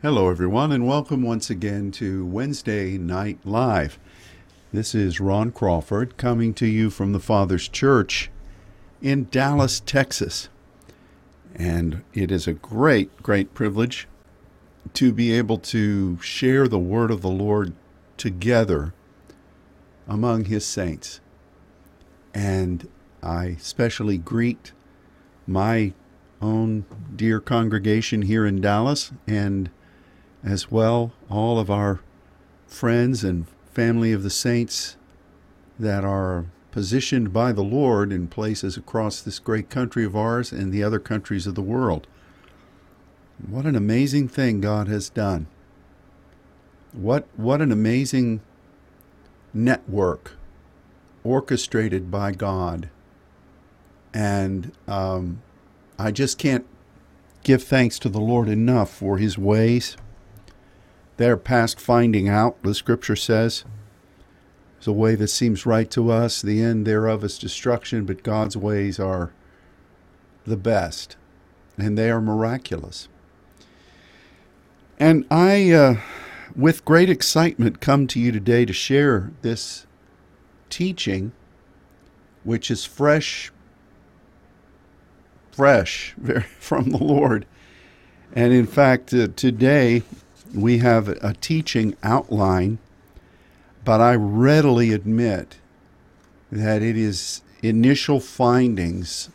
Hello, everyone, and welcome once again to Wednesday Night Live. This is Ron Crawford coming to you from the Father's Church in Dallas, Texas. And it is a great, great privilege to be able to share the word of the Lord together among his saints. And I especially greet my own dear congregation here in Dallas and as well all of our friends and family of the saints that are positioned by the Lord in places across this great country of ours and the other countries of the world. What an amazing thing God has done. What what an amazing network orchestrated by God. And um, I just can't give thanks to the Lord enough for his ways they're past finding out, the scripture says. It's a way that seems right to us. The end thereof is destruction, but God's ways are the best, and they are miraculous. And I, uh, with great excitement, come to you today to share this teaching, which is fresh, fresh from the Lord. And in fact, uh, today we have a teaching outline, but I readily admit that it is initial findings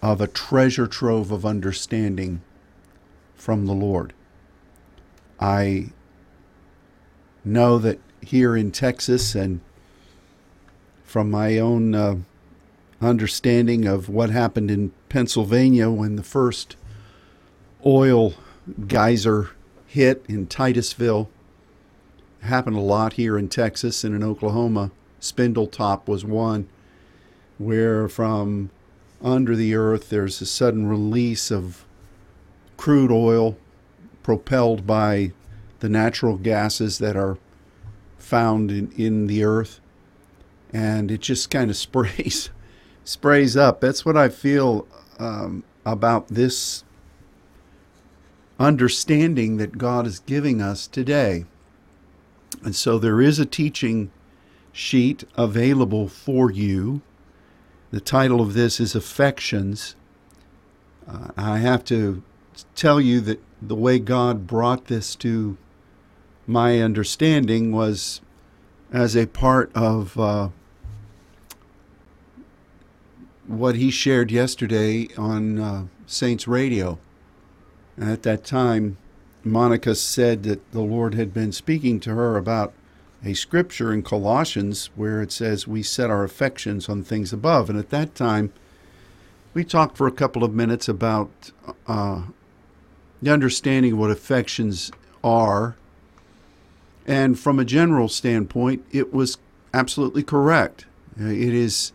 of a treasure trove of understanding from the Lord. I know that here in Texas and from my own uh, understanding of what happened in Pennsylvania when the first oil geyser hit in Titusville. Happened a lot here in Texas and in Oklahoma. Spindletop was one where from under the earth there's a sudden release of crude oil propelled by the natural gases that are found in, in the earth and it just kind of sprays sprays up that's what i feel um, about this understanding that God is giving us today. And so there is a teaching sheet available for you. The title of this is Affections. Uh, I have to tell you that the way God brought this to my understanding was as a part of uh, what he shared yesterday on uh, Saints Radio. At that time, Monica said that the Lord had been speaking to her about a scripture in Colossians where it says, We set our affections on things above. And at that time, we talked for a couple of minutes about uh, the understanding of what affections are. And from a general standpoint, it was absolutely correct. It is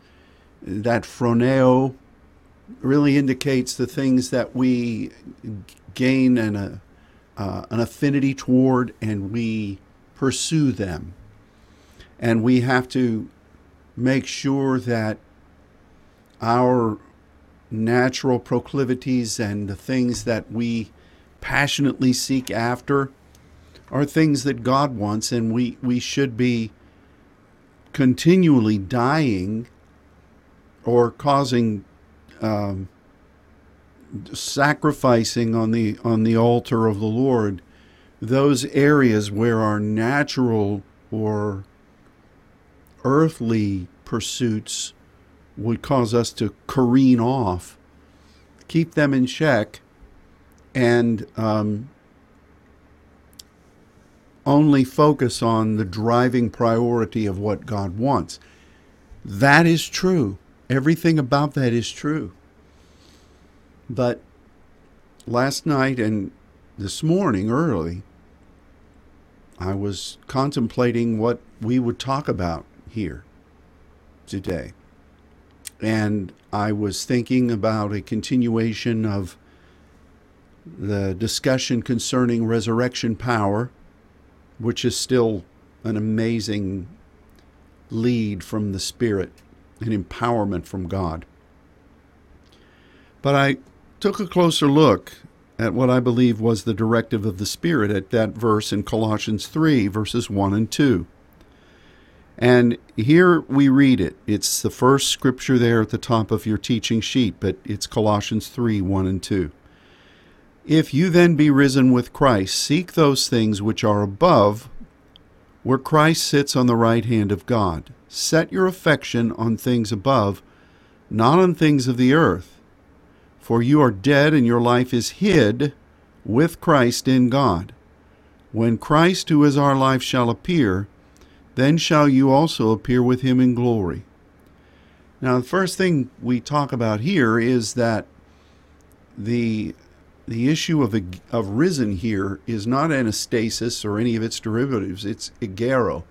that phroneo really indicates the things that we gain an, uh, uh, an affinity toward and we pursue them. And we have to make sure that our natural proclivities and the things that we passionately seek after are things that God wants, and we, we should be continually dying or causing um, sacrificing on the on the altar of the Lord those areas where our natural or earthly pursuits would cause us to careen off, keep them in check, and um, only focus on the driving priority of what God wants. That is true. Everything about that is true. But last night and this morning early, I was contemplating what we would talk about here today. And I was thinking about a continuation of the discussion concerning resurrection power, which is still an amazing lead from the Spirit, an empowerment from God. But I took a closer look at what I believe was the directive of the Spirit at that verse in Colossians 3, verses 1 and 2. And here we read it. It's the first scripture there at the top of your teaching sheet, but it's Colossians 3 1 and 2. If you then be risen with Christ, seek those things which are above, where Christ sits on the right hand of God. Set your affection on things above, not on things of the earth. For you are dead, and your life is hid with Christ in God. When Christ, who is our life, shall appear, then shall you also appear with him in glory. Now, the first thing we talk about here is that the the issue of of risen here is not anastasis or any of its derivatives. It's egero,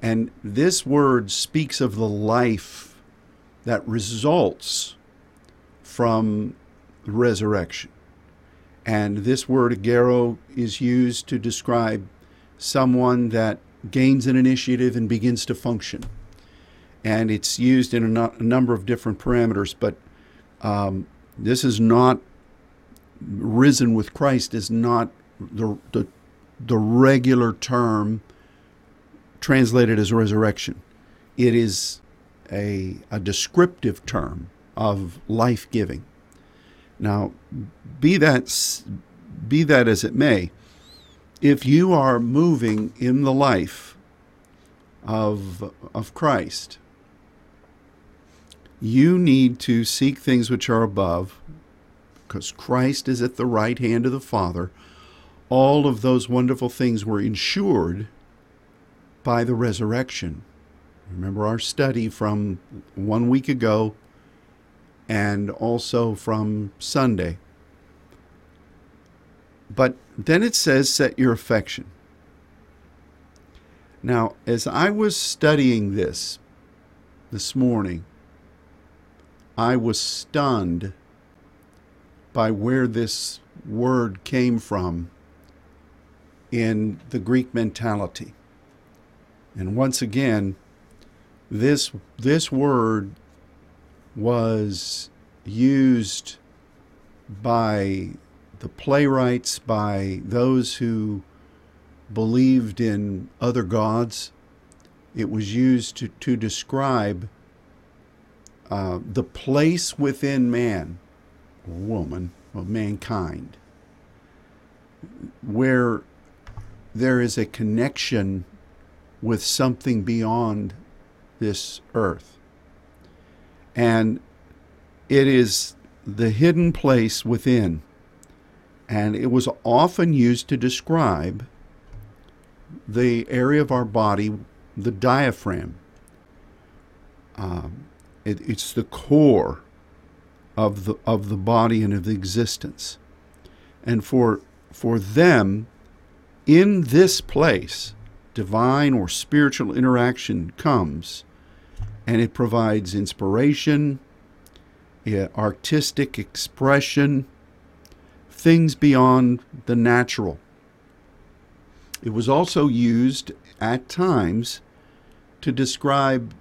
and this word speaks of the life that results from resurrection. And this word egero is used to describe someone that gains an initiative and begins to function. And it's used in a, no- a number of different parameters, but um, this is not risen with Christ is not the, the, the regular term translated as resurrection. It is a, a descriptive term of life giving. Now, be that, be that as it may, if you are moving in the life of, of Christ, you need to seek things which are above, because Christ is at the right hand of the Father. All of those wonderful things were ensured by the resurrection. Remember our study from one week ago and also from Sunday. But then it says, set your affection. Now, as I was studying this this morning, I was stunned by where this word came from in the Greek mentality. And once again, this, this word was used by the playwrights, by those who believed in other gods. It was used to, to describe uh, the place within man, or woman, of mankind, where there is a connection with something beyond this earth. And it is the hidden place within and it was often used to describe the area of our body, the diaphragm. Um, it, it's the core of the of the body and of the existence, and for for them, in this place, divine or spiritual interaction comes, and it provides inspiration, artistic expression things beyond the natural. It was also used at times to describe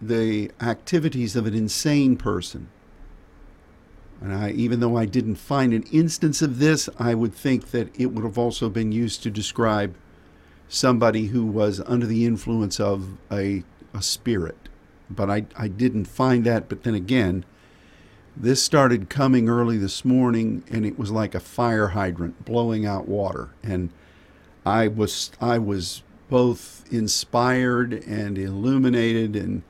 the activities of an insane person. And I, even though I didn't find an instance of this, I would think that it would have also been used to describe somebody who was under the influence of a, a spirit. But I, I didn't find that. But then again, this started coming early this morning, and it was like a fire hydrant blowing out water. And I was I was both inspired and illuminated and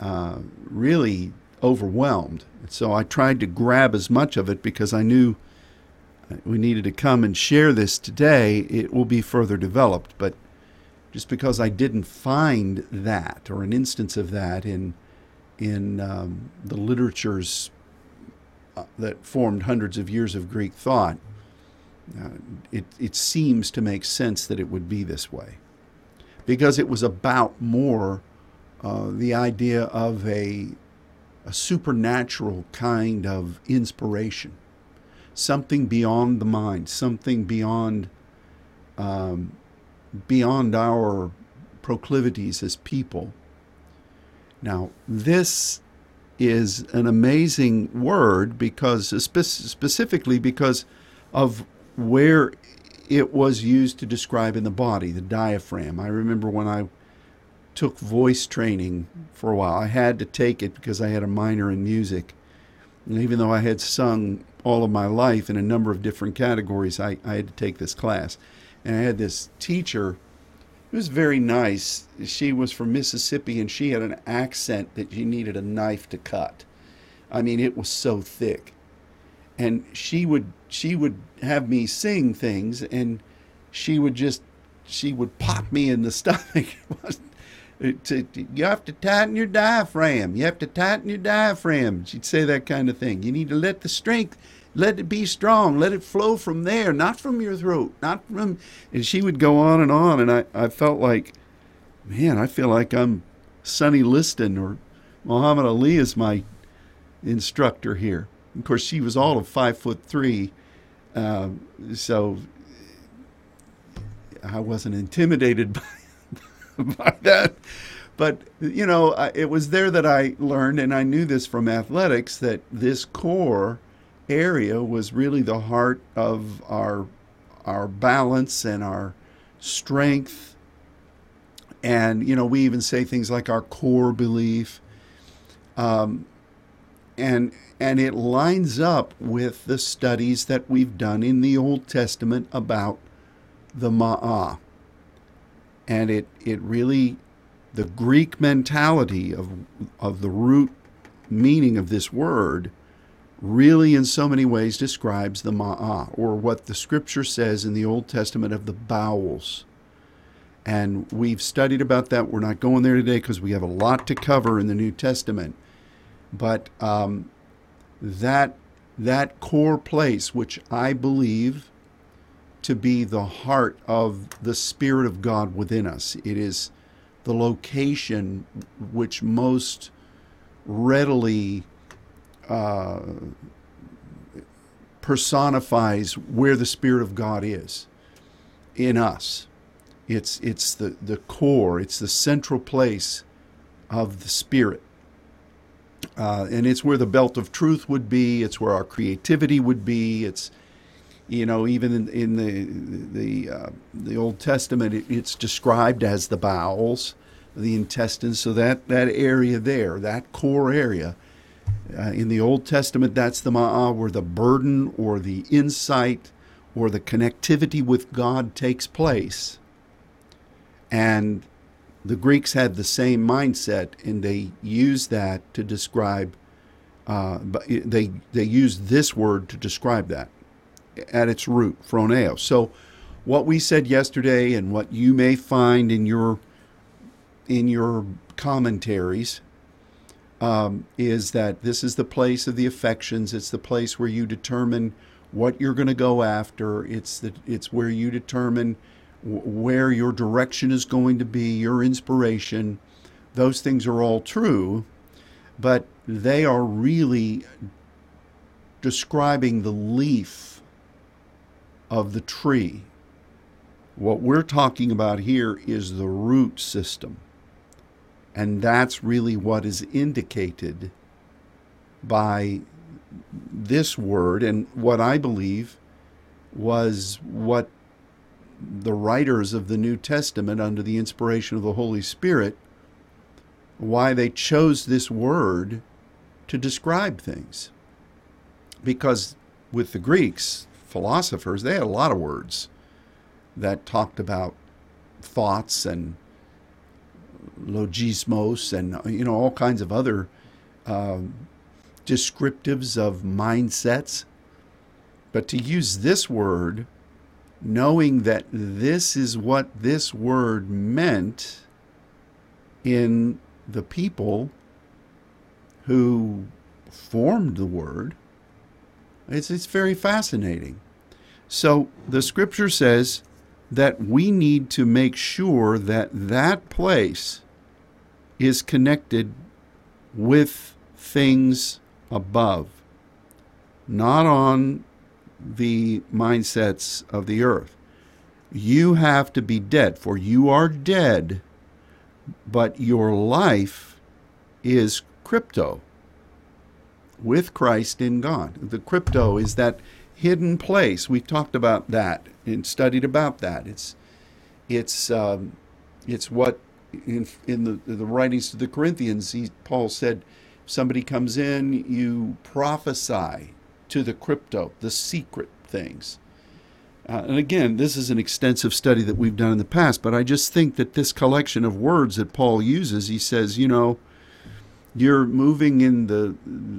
uh, really overwhelmed. So I tried to grab as much of it because I knew we needed to come and share this today. It will be further developed, but just because I didn't find that or an instance of that in in um, the literature's uh, that formed hundreds of years of Greek thought, uh, it, it seems to make sense that it would be this way. Because it was about more uh, the idea of a, a supernatural kind of inspiration, something beyond the mind, something beyond, um, beyond our proclivities as people. Now, this is an amazing word because specifically because of where it was used to describe in the body, the diaphragm. I remember when I took voice training for a while. I had to take it because I had a minor in music. And even though I had sung all of my life in a number of different categories, I, I had to take this class. And I had this teacher It was very nice. She was from Mississippi and she had an accent that you needed a knife to cut. I mean, it was so thick. And she would she would have me sing things and she would just she would pop me in the stomach. to, you have to tighten your diaphragm. You have to tighten your diaphragm. She'd say that kind of thing. You need to let the strength, let it be strong, let it flow from there, not from your throat, not from. And she would go on and on, and I, I felt like, man, I feel like I'm Sonny Liston or Muhammad Ali is my instructor here. Of course, she was all of five foot three, uh, so I wasn't intimidated by by that. But, you know, it was there that I learned, and I knew this from athletics, that this core area was really the heart of our, our balance and our strength. And, you know, we even say things like our core belief. Um, and, and it lines up with the studies that we've done in the Old Testament about the Ma'ah and it it really the Greek mentality of of the root meaning of this word really in so many ways describes the ma'ah or what the scripture says in the Old Testament of the bowels. And we've studied about that. We're not going there today because we have a lot to cover in the New Testament. But um, that that core place, which I believe to be the heart of the Spirit of God within us. It is the location which most readily personifies where the Spirit of God is in us. It's, it's the, the core, it's the central place of the Spirit. Uh, and it's where the belt of truth would be, it's where our creativity would be, it's you know, even in, in the the uh, the Old Testament, it, it's described as the bowels, the intestines. So that that area there, that core area, uh, in the Old Testament, that's the ma'ah, where the burden or the insight or the connectivity with God takes place. And the Greeks had the same mindset, and they used that to describe. Uh, they they used this word to describe that at its root, phroneo. So, what we said yesterday, and what you may find in your in your commentaries, um, is that this is the place of the affections. It's the place where you determine what you're going to go after. It's the it's where you determine w- where your direction is going to be, your inspiration. Those things are all true, but they are really describing the leaf of the tree. What we're talking about here is the root system. And that's really what is indicated by this word and what I believe was what the writers of the New Testament, under the inspiration of the Holy Spirit, why they chose this word to describe things. Because with the Greeks, philosophers, they had a lot of words that talked about thoughts and logismos and you know all kinds of other uh, descriptives of mindsets. But to use this word, knowing that this is what this word meant in the people who formed the word, it's, it's very fascinating. So the scripture says that we need to make sure that that place is connected with things above, not on the mindsets of the earth. You have to be dead, for you are dead, but your life is crypto with Christ in God. The crypto is that hidden place. We've talked about that and studied about that. It's it's um, it's what in in the the writings to the Corinthians, he, Paul said, somebody comes in, you prophesy to the crypto, the secret things. Uh, and again, this is an extensive study that we've done in the past, but I just think that this collection of words that Paul uses, he says, you know, you're moving in the,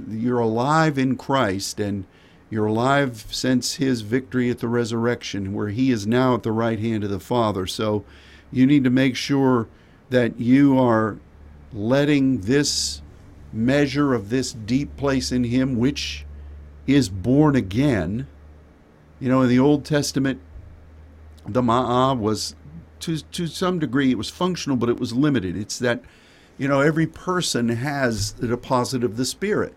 you're alive in Christ, and you're alive since his victory at the resurrection, where he is now at the right hand of the Father. So you need to make sure that you are letting this measure of this deep place in him, which is born again. You know, in the Old Testament, the Ma'ah was, to, to some degree, it was functional, but it was limited. It's that, you know, every person has the deposit of the Spirit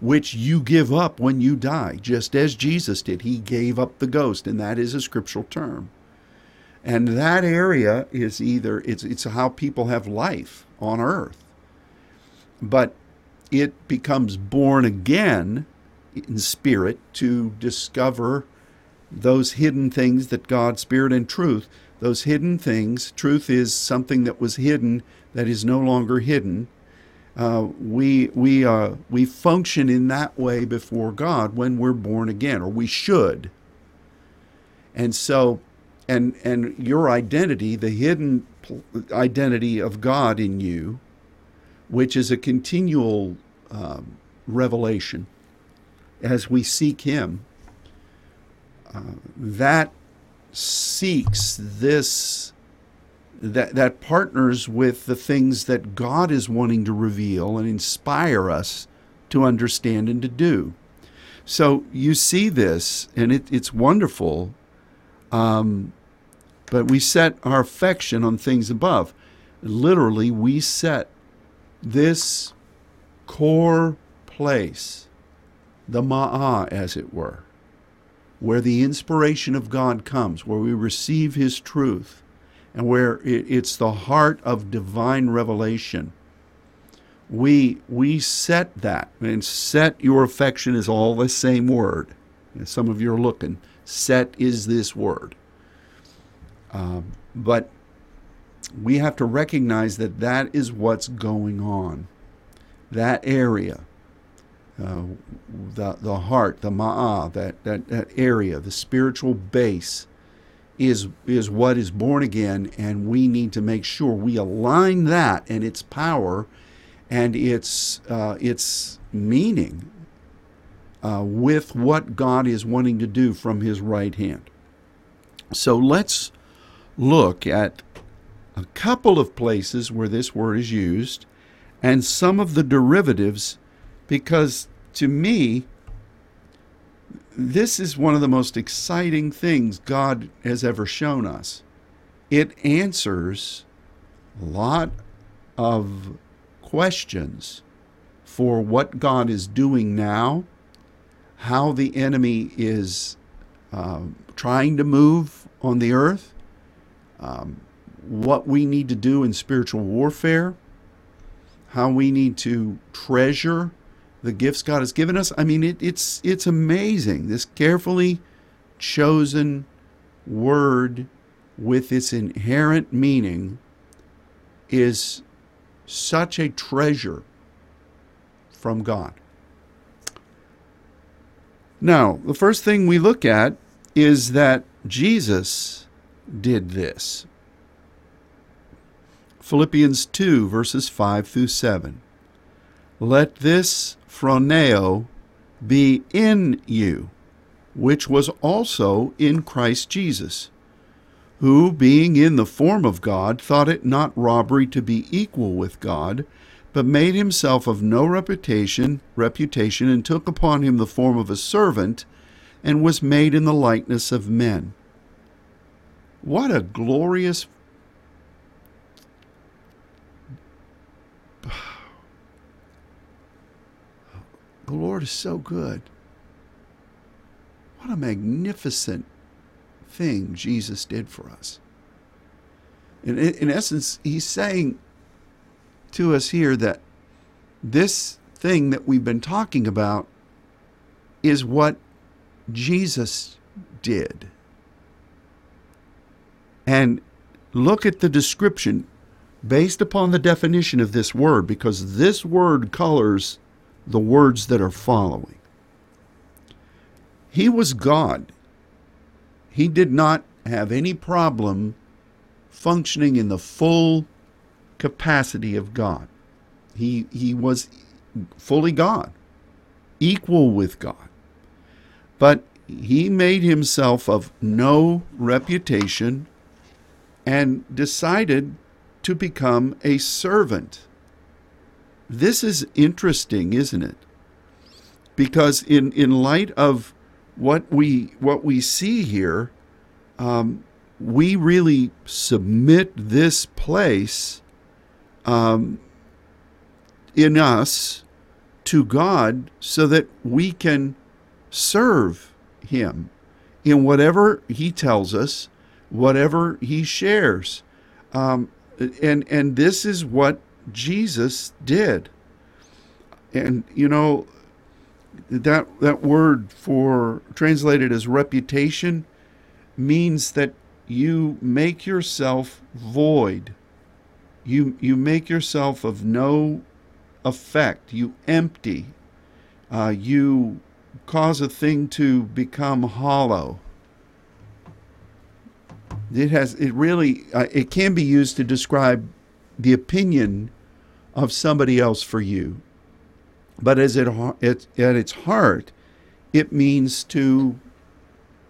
which you give up when you die, just as Jesus did. He gave up the ghost, and that is a scriptural term. And that area is either it's it's how people have life on earth. But it becomes born again in spirit to discover those hidden things that God, spirit, and truth, those hidden things, truth is something that was hidden that is no longer hidden uh, we we uh, we function in that way before God when we're born again, or we should. And so, and and your identity, the hidden identity of God in you, which is a continual um, revelation as we seek Him, uh, that seeks this that that partners with the things that God is wanting to reveal and inspire us to understand and to do. So you see this, and it, it's wonderful. Um, but we set our affection on things above. Literally, we set this core place, the ma'ah, as it were, where the inspiration of God comes, where we receive His truth and where it's the heart of divine revelation. We, we set that, and set your affection is all the same word. Some of you are looking. Set is this word. Um, but we have to recognize that that is what's going on. That area, uh, the, the heart, the ma'ah, that, that, that area, the spiritual base is is what is born again and we need to make sure we align that and its power and its uh, its meaning uh, with what God is wanting to do from His right hand. So let's look at a couple of places where this word is used and some of the derivatives because to me this is one of the most exciting things God has ever shown us. It answers a lot of questions for what God is doing now, how the enemy is uh, trying to move on the earth, um, what we need to do in spiritual warfare, how we need to treasure the gifts God has given us. I mean, it, it's it's amazing. This carefully chosen word with its inherent meaning is such a treasure from God. Now, the first thing we look at is that Jesus did this. Philippians 2, verses 5 through 7. Let this phroneo be in you, which was also in Christ Jesus, who, being in the form of God, thought it not robbery to be equal with God, but made himself of no reputation, reputation, and took upon him the form of a servant, and was made in the likeness of men. What a glorious The Lord is so good. What a magnificent thing Jesus did for us. In, essence, he's saying to us here that this thing that we've been talking about is what Jesus did. And look at the description based upon the definition of this word, because this word colors the words that are following. He was God. He did not have any problem functioning in the full capacity of God. He, he was fully God, equal with God. But he made himself of no reputation and decided to become a servant. This is interesting, isn't it? Because in, in light of what we what we see here, um, we really submit this place um, in us to God so that we can serve Him in whatever He tells us, whatever He shares. Um, and, and this is what Jesus did. And, you know, that, that word for translated as reputation means that you make yourself void. You, you make yourself of no effect. You empty. Uh, you cause a thing to become hollow. It has it really uh, it can be used to describe the opinion of somebody else for you. But as it, it at its heart, it means to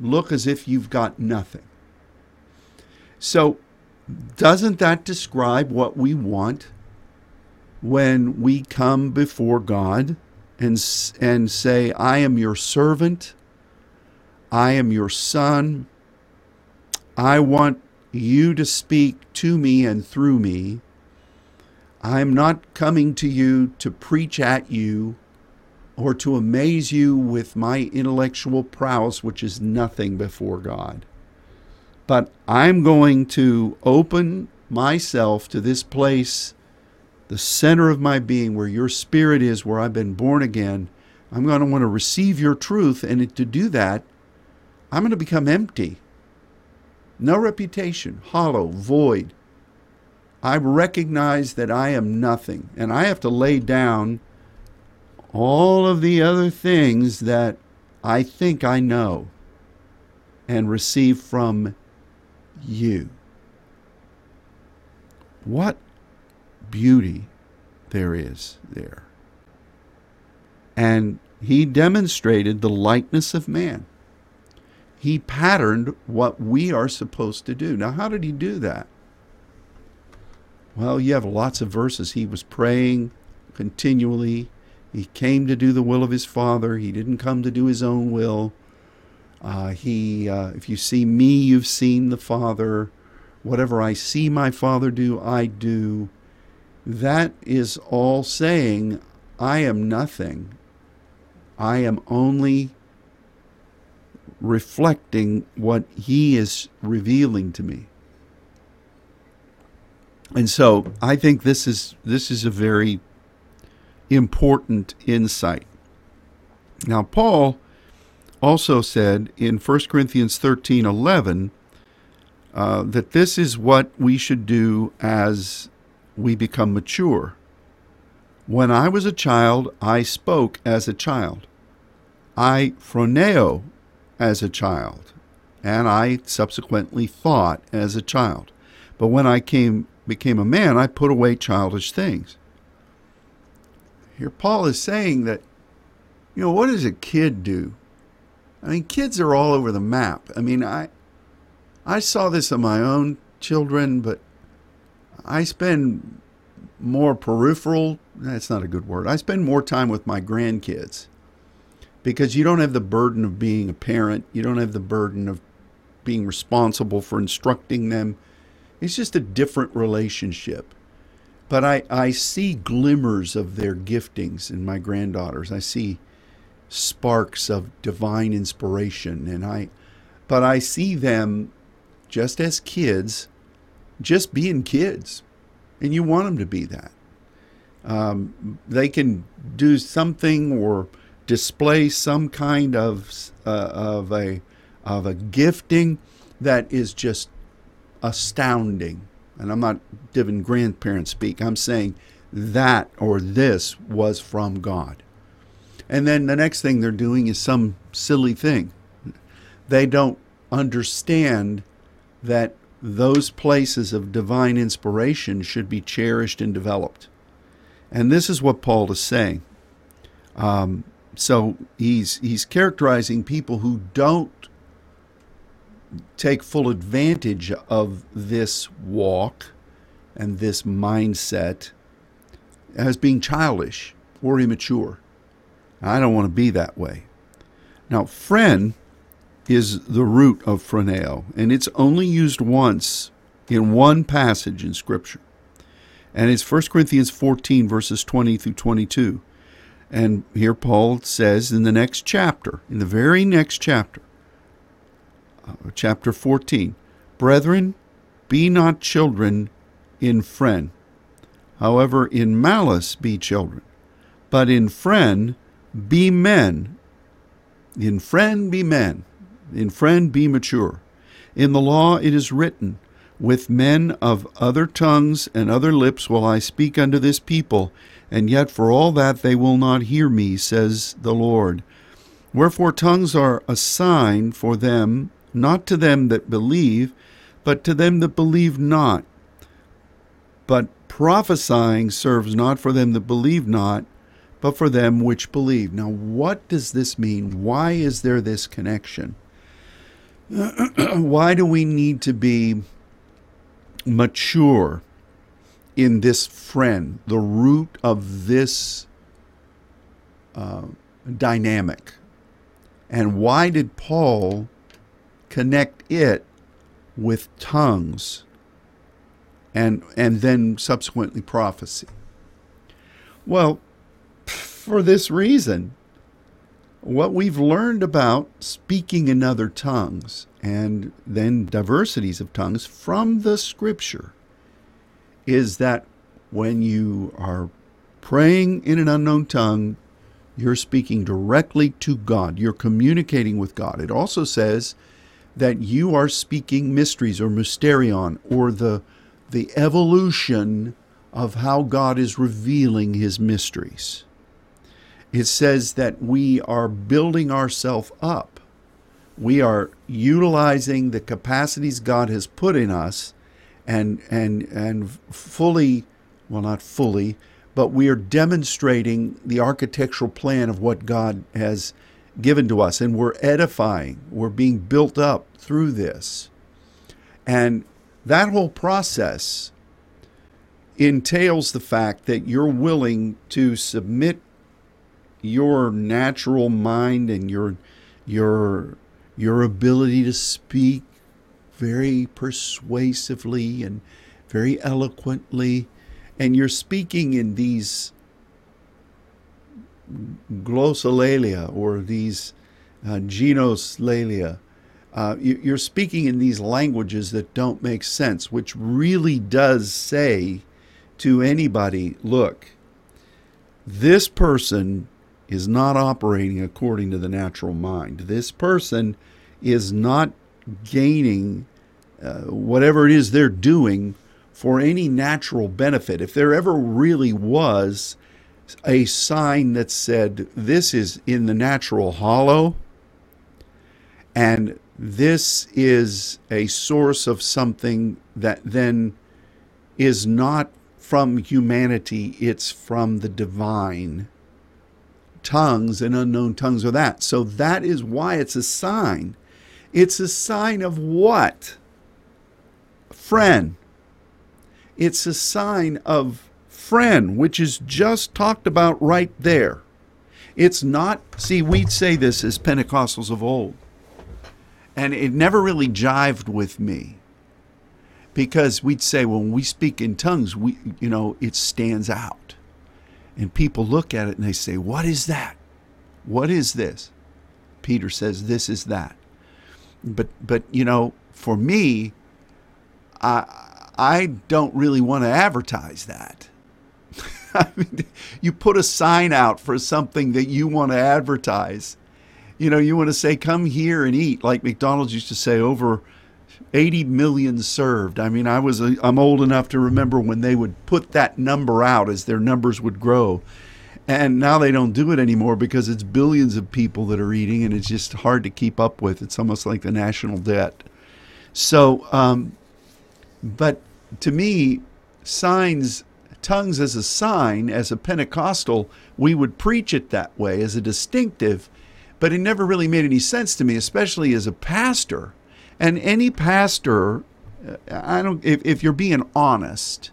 look as if you've got nothing. So, doesn't that describe what we want when we come before God and, and say, I am your servant, I am your son, I want you to speak to me and through me. I'm not coming to you to preach at you or to amaze you with my intellectual prowess, which is nothing before God. But I'm going to open myself to this place, the center of my being, where your spirit is, where I've been born again. I'm going to want to receive your truth. And to do that, I'm going to become empty. No reputation, hollow, void. I recognize that I am nothing. And I have to lay down all of the other things that I think I know and receive from you. What beauty there is there. And he demonstrated the likeness of man. He patterned what we are supposed to do. Now, how did he do that? Well, you have lots of verses. He was praying continually. He came to do the will of his Father. He didn't come to do his own will. Uh, he, uh, if you see me, you've seen the Father. Whatever I see my Father do, I do. That is all saying, I am nothing. I am only reflecting what He is revealing to me. And so I think this is this is a very important insight. Now Paul also said in 1 Corinthians 13 11 uh, that this is what we should do as we become mature. When I was a child, I spoke as a child. I phroneo as a child, and I subsequently thought as a child. But when I came became a man, I put away childish things. Here Paul is saying that you know, what does a kid do I mean, kids are all over the map. I mean, I I saw this in my own children, but I spend more peripheral. That's not a good word. I spend more time with my grandkids because you don't have the burden of being a parent. You don't have the burden of being responsible for instructing them. It's just a different relationship. But I, I see glimmers of their giftings in my granddaughters. I see sparks of divine inspiration and I but I see them just as kids just being kids and you want them to be that um, they can do something or display some kind of uh, of a of a gifting that is just astounding. And I'm not giving grandparents speak. I'm saying that or this was from God. And then the next thing they're doing is some silly thing. They don't understand that those places of divine inspiration should be cherished and developed. And this is what Paul is saying. Um, so he's he's characterizing people who don't take full advantage of this walk and this mindset as being childish or immature. I don't want to be that way. Now, phren is the root of phroneo, and it's only used once in one passage in Scripture. And it's 1 Corinthians 14, verses 20 through 22. And here Paul says in the next chapter, in the very next chapter, chapter 14, Brethren, be not children in phren. However, in malice be children. But in phren be men. In phren be men. In phren be mature. In the law it is written, With men of other tongues and other lips will I speak unto this people, and yet for all that they will not hear me, says the Lord. Wherefore tongues are a sign for them, not to them that believe, but to them that believe not. But prophesying serves not for them that believe not, but for them which believe. Now, what does this mean? Why is there this connection? Why do we need to be mature in this phren, the root of this uh, dynamic? And why did Paul connect it with tongues and, and then subsequently prophecy? Well, for this reason. What we've learned about speaking in other tongues and then diversities of tongues from the scripture is that when you are praying in an unknown tongue, you're speaking directly to God. You're communicating with God. It also says that you are speaking mysteries or mysterion or the the evolution of how God is revealing his mysteries it says that we are building ourselves up. We are utilizing the capacities God has put in us and and and fully well not fully, but we are demonstrating the architectural plan of what God has given to us and we're edifying. We're being built up through this. And that whole process entails the fact that you're willing to submit your natural mind and your your your ability to speak very persuasively and very eloquently and you're speaking in these glossolalia or these uh, genoslalia uh, you, are speaking in these languages that don't make sense which really does say to anybody look this person is not operating according to the natural mind. This person is not gaining uh, whatever it is they're doing for any natural benefit. If there ever really was a sign that said, This is in the natural hollow, and this is a source of something that then is not from humanity, it's from the divine tongues and unknown tongues are that. So that is why it's a sign. It's a sign of what? Phren. It's a sign of phren, which is just talked about right there. It's not, see, we'd say this as Pentecostals of old. And it never really jived with me because we'd say when we speak in tongues, we, you know, it stands out and people look at it and they say, What is that? What is this? Peter says, This is that. But, but you know, for me, I, I don't really want to advertise that. I mean, you put a sign out for something that you want to advertise. You know, you want to say, come here and eat, like McDonald's used to say, over 80 million served. I mean, I was a, I'm old enough to remember when they would put that number out as their numbers would grow. And now they don't do it anymore because it's billions of people that are eating and it's just hard to keep up with. It's almost like the national debt. So, um, but to me, signs, tongues as a sign, as a Pentecostal, we would preach it that way as a distinctive, but it never really made any sense to me, especially as a pastor. And any pastor, uh, I don't, if, if you're being honest,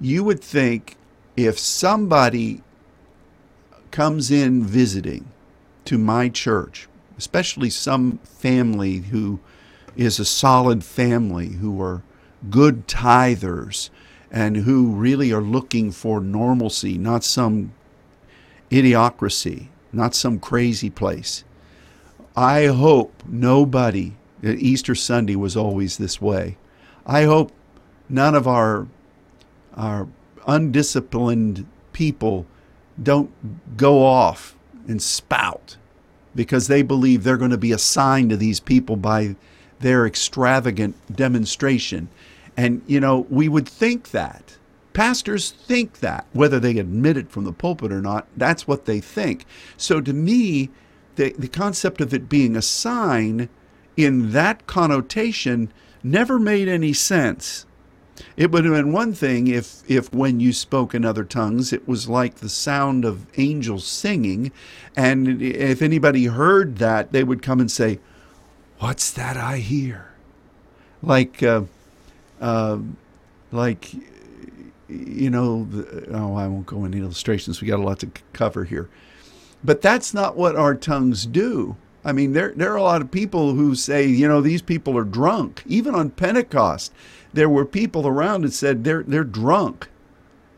you would think if somebody comes in visiting to my church, especially some family who is a solid family, who are good tithers, and who really are looking for normalcy, not some idiocracy, not some crazy place. I hope nobody, Easter Sunday was always this way. I hope none of our, our undisciplined people don't go off and spout because they believe they're going to be assigned to these people by their extravagant demonstration. And, you know, we would think that. Pastors think that, whether they admit it from the pulpit or not, that's what they think. So to me, the, the concept of it being a sign in that connotation never made any sense. It would have been one thing if, if when you spoke in other tongues, it was like the sound of angels singing. And if anybody heard that, they would come and say, What's that I hear? Like, uh, uh, like, you know, oh, I won't go into illustrations. We got a lot to cover here. But that's not what our tongues do. I mean, there, there are a lot of people who say, you know, these people are drunk. Even on Pentecost, there were people around that said they're, they're drunk.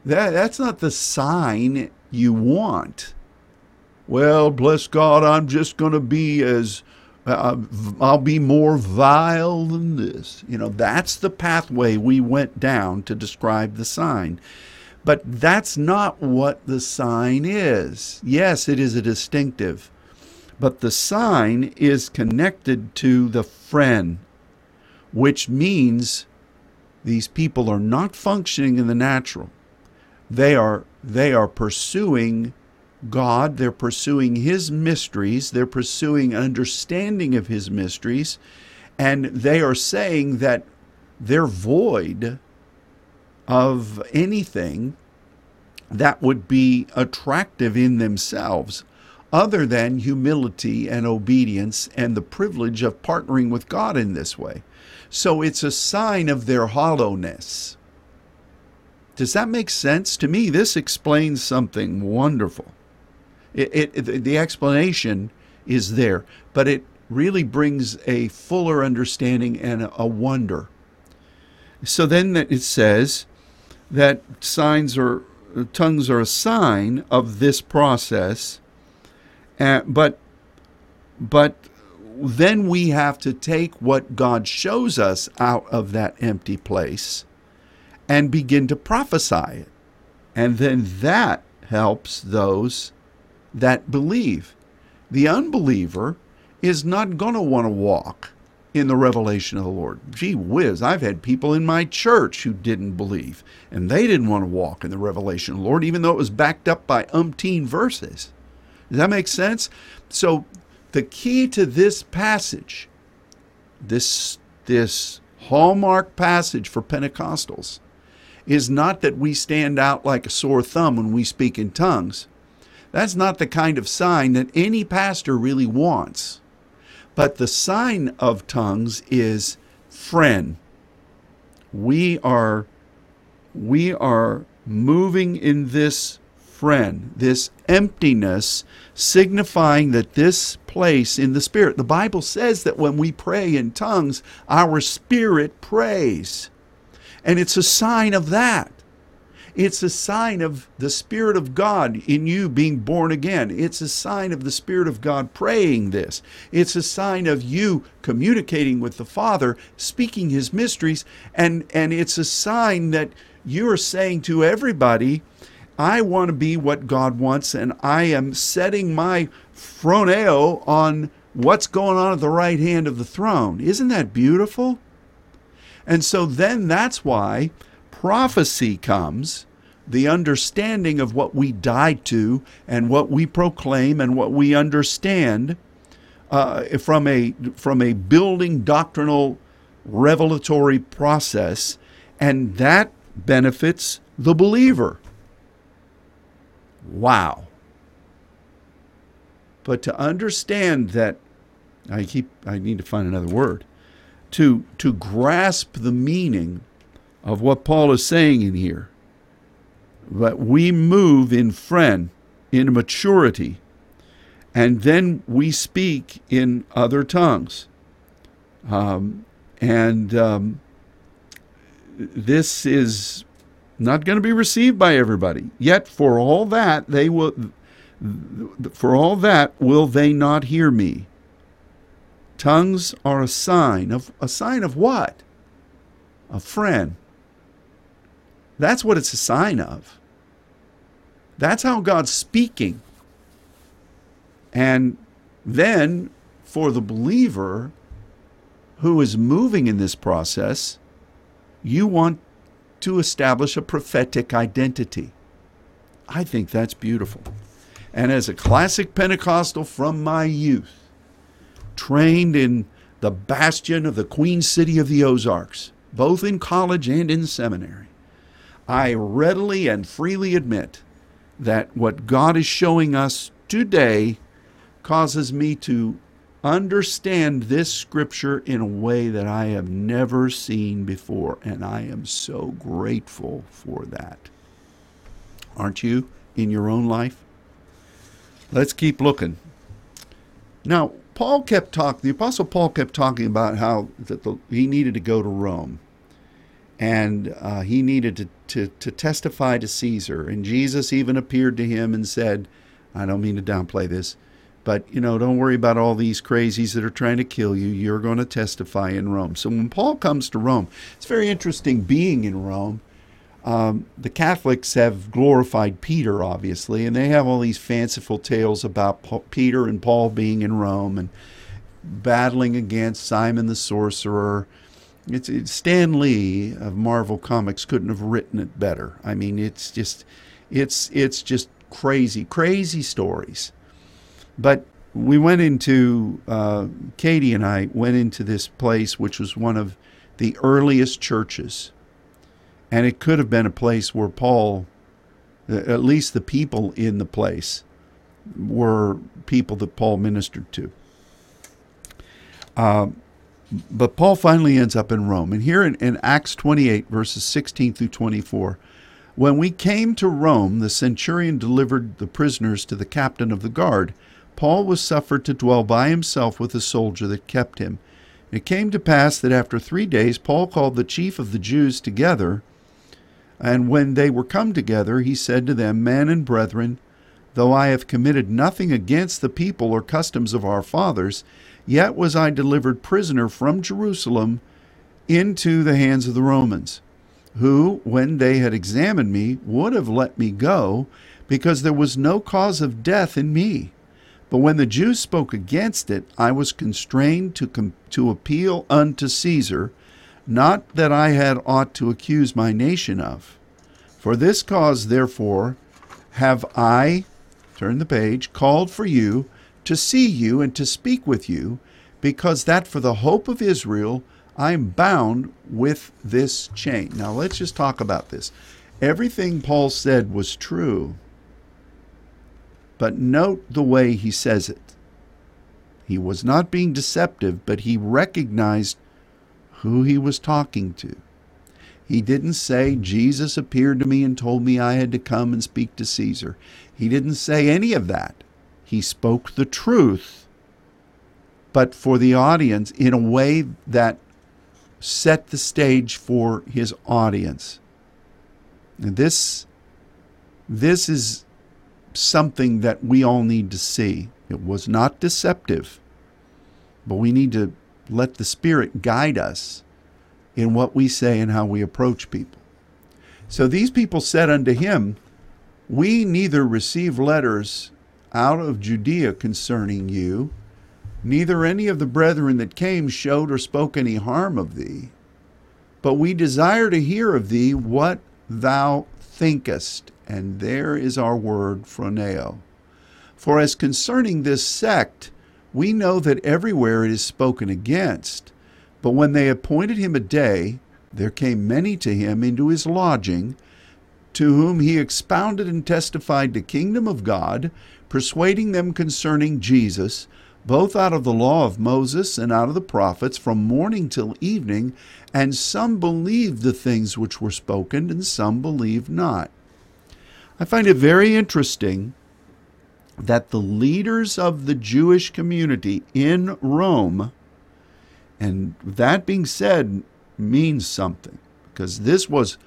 That, that's not the sign you want. Well, bless God, I'm just going to be as, uh, I'll be more vile than this. You know, that's the pathway we went down to describe the sign. But that's not what the sign is. Yes, it is a distinctive but the sign is connected to the phren, which means these people are not functioning in the natural. They are they are pursuing God, they're pursuing his mysteries, they're pursuing understanding of his mysteries, and they are saying that they're void of anything that would be attractive in themselves other than humility and obedience and the privilege of partnering with God in this way. So it's a sign of their hollowness. Does that make sense? To me, this explains something wonderful. It, it, the explanation is there, but it really brings a fuller understanding and a, wonder. So then it says that signs or tongues are a sign of this process uh, but but then we have to take what God shows us out of that empty place and begin to prophesy it. And then that helps those that believe. The unbeliever is not going to want to walk in the revelation of the Lord. Gee whiz, I've had people in my church who didn't believe, and they didn't want to walk in the revelation of the Lord, even though it was backed up by umpteen verses. Does that make sense? So the key to this passage, this this hallmark passage for Pentecostals, is not that we stand out like a sore thumb when we speak in tongues. That's not the kind of sign that any pastor really wants. But the sign of tongues is phren. We are we are moving in this phren, this emptiness, signifying that this place in the Spirit, the Bible says that when we pray in tongues, our spirit prays. And it's a sign of that. It's a sign of the Spirit of God in you being born again. It's a sign of the Spirit of God praying this. It's a sign of you communicating with the Father, speaking His mysteries, and, and it's a sign that you're saying to everybody, I want to be what God wants, and I am setting my phroneo on what's going on at the right hand of the throne. Isn't that beautiful? And so then that's why prophecy comes the understanding of what we die to and what we proclaim and what we understand uh, from a from a building doctrinal revelatory process, and that benefits the believer. Wow. But to understand that I keep I need to find another word. To to grasp the meaning of what Paul is saying in here. That we move in phren, in maturity, and then we speak in other tongues. Um, and um, this is not going to be received by everybody. Yet, for all that, they will. For all that, will they not hear me? Tongues are a sign of a sign of what? A phren. That's what it's a sign of. That's how God's speaking. And then for the believer who is moving in this process, you want to establish a prophetic identity. I think that's beautiful. And as a classic Pentecostal from my youth, trained in the bastion of the Queen City of the Ozarks, both in college and in seminary, I readily and freely admit that what God is showing us today causes me to understand this scripture in a way that I have never seen before, and I am so grateful for that. Aren't you in your own life? Let's keep looking. Now, Paul kept talking, the Apostle Paul kept talking about how that the, he needed to go to Rome and uh, he needed to, to, to testify to Caesar. And Jesus even appeared to him and said, I don't mean to downplay this, but, you know, don't worry about all these crazies that are trying to kill you. You're going to testify in Rome. So when Paul comes to Rome, it's very interesting being in Rome. Um, the Catholics have glorified Peter, obviously, and they have all these fanciful tales about Paul, Peter and Paul being in Rome and battling against Simon the sorcerer. It's, it's Stan Lee of Marvel Comics couldn't have written it better. I mean, it's just, it's it's just crazy, crazy stories. But we went into, uh, Katie and I went into this place, which was one of the earliest churches. And it could have been a place where Paul, at least the people in the place, were people that Paul ministered to. Uh, but Paul finally ends up in Rome. And here in, in Acts 28, verses 16 through 24, when we came to Rome, the centurion delivered the prisoners to the captain of the guard Paul was suffered to dwell by himself with a soldier that kept him. It came to pass that after three days Paul called the chief of the Jews together, and when they were come together, he said to them, Men and brethren, though I have committed nothing against the people or customs of our fathers, yet was I delivered prisoner from Jerusalem into the hands of the Romans, who, when they had examined me, would have let me go, because there was no cause of death in me. But when the Jews spoke against it, I was constrained to, com- to appeal unto Caesar, not that I had aught to accuse my nation of. For this cause, therefore, have I, turn the page, called for you to see you and to speak with you, because that for the hope of Israel I am bound with this chain. Now let's just talk about this. Everything Paul said was true. But note the way he says it. He was not being deceptive, but he recognized who he was talking to. He didn't say, Jesus appeared to me and told me I had to come and speak to Caesar. He didn't say any of that. He spoke the truth, but for the audience in a way that set the stage for his audience. And this, this is something that we all need to see. It was not deceptive, but we need to let the Spirit guide us in what we say and how we approach people. So these people said unto him, We neither receive letters out of Judea concerning you, neither any of the brethren that came showed or spoke any harm of thee. But we desire to hear of thee what thou thinkest. And there is our word, phroneo. For as concerning this sect, we know that everywhere it is spoken against. But when they appointed him a day, there came many to him into his lodging, to whom he expounded and testified the kingdom of God, persuading them concerning Jesus, both out of the law of Moses and out of the prophets, from morning till evening. And some believed the things which were spoken, and some believed not. I find it very interesting that the leaders of the Jewish community in Rome, and that being said, means something, because this was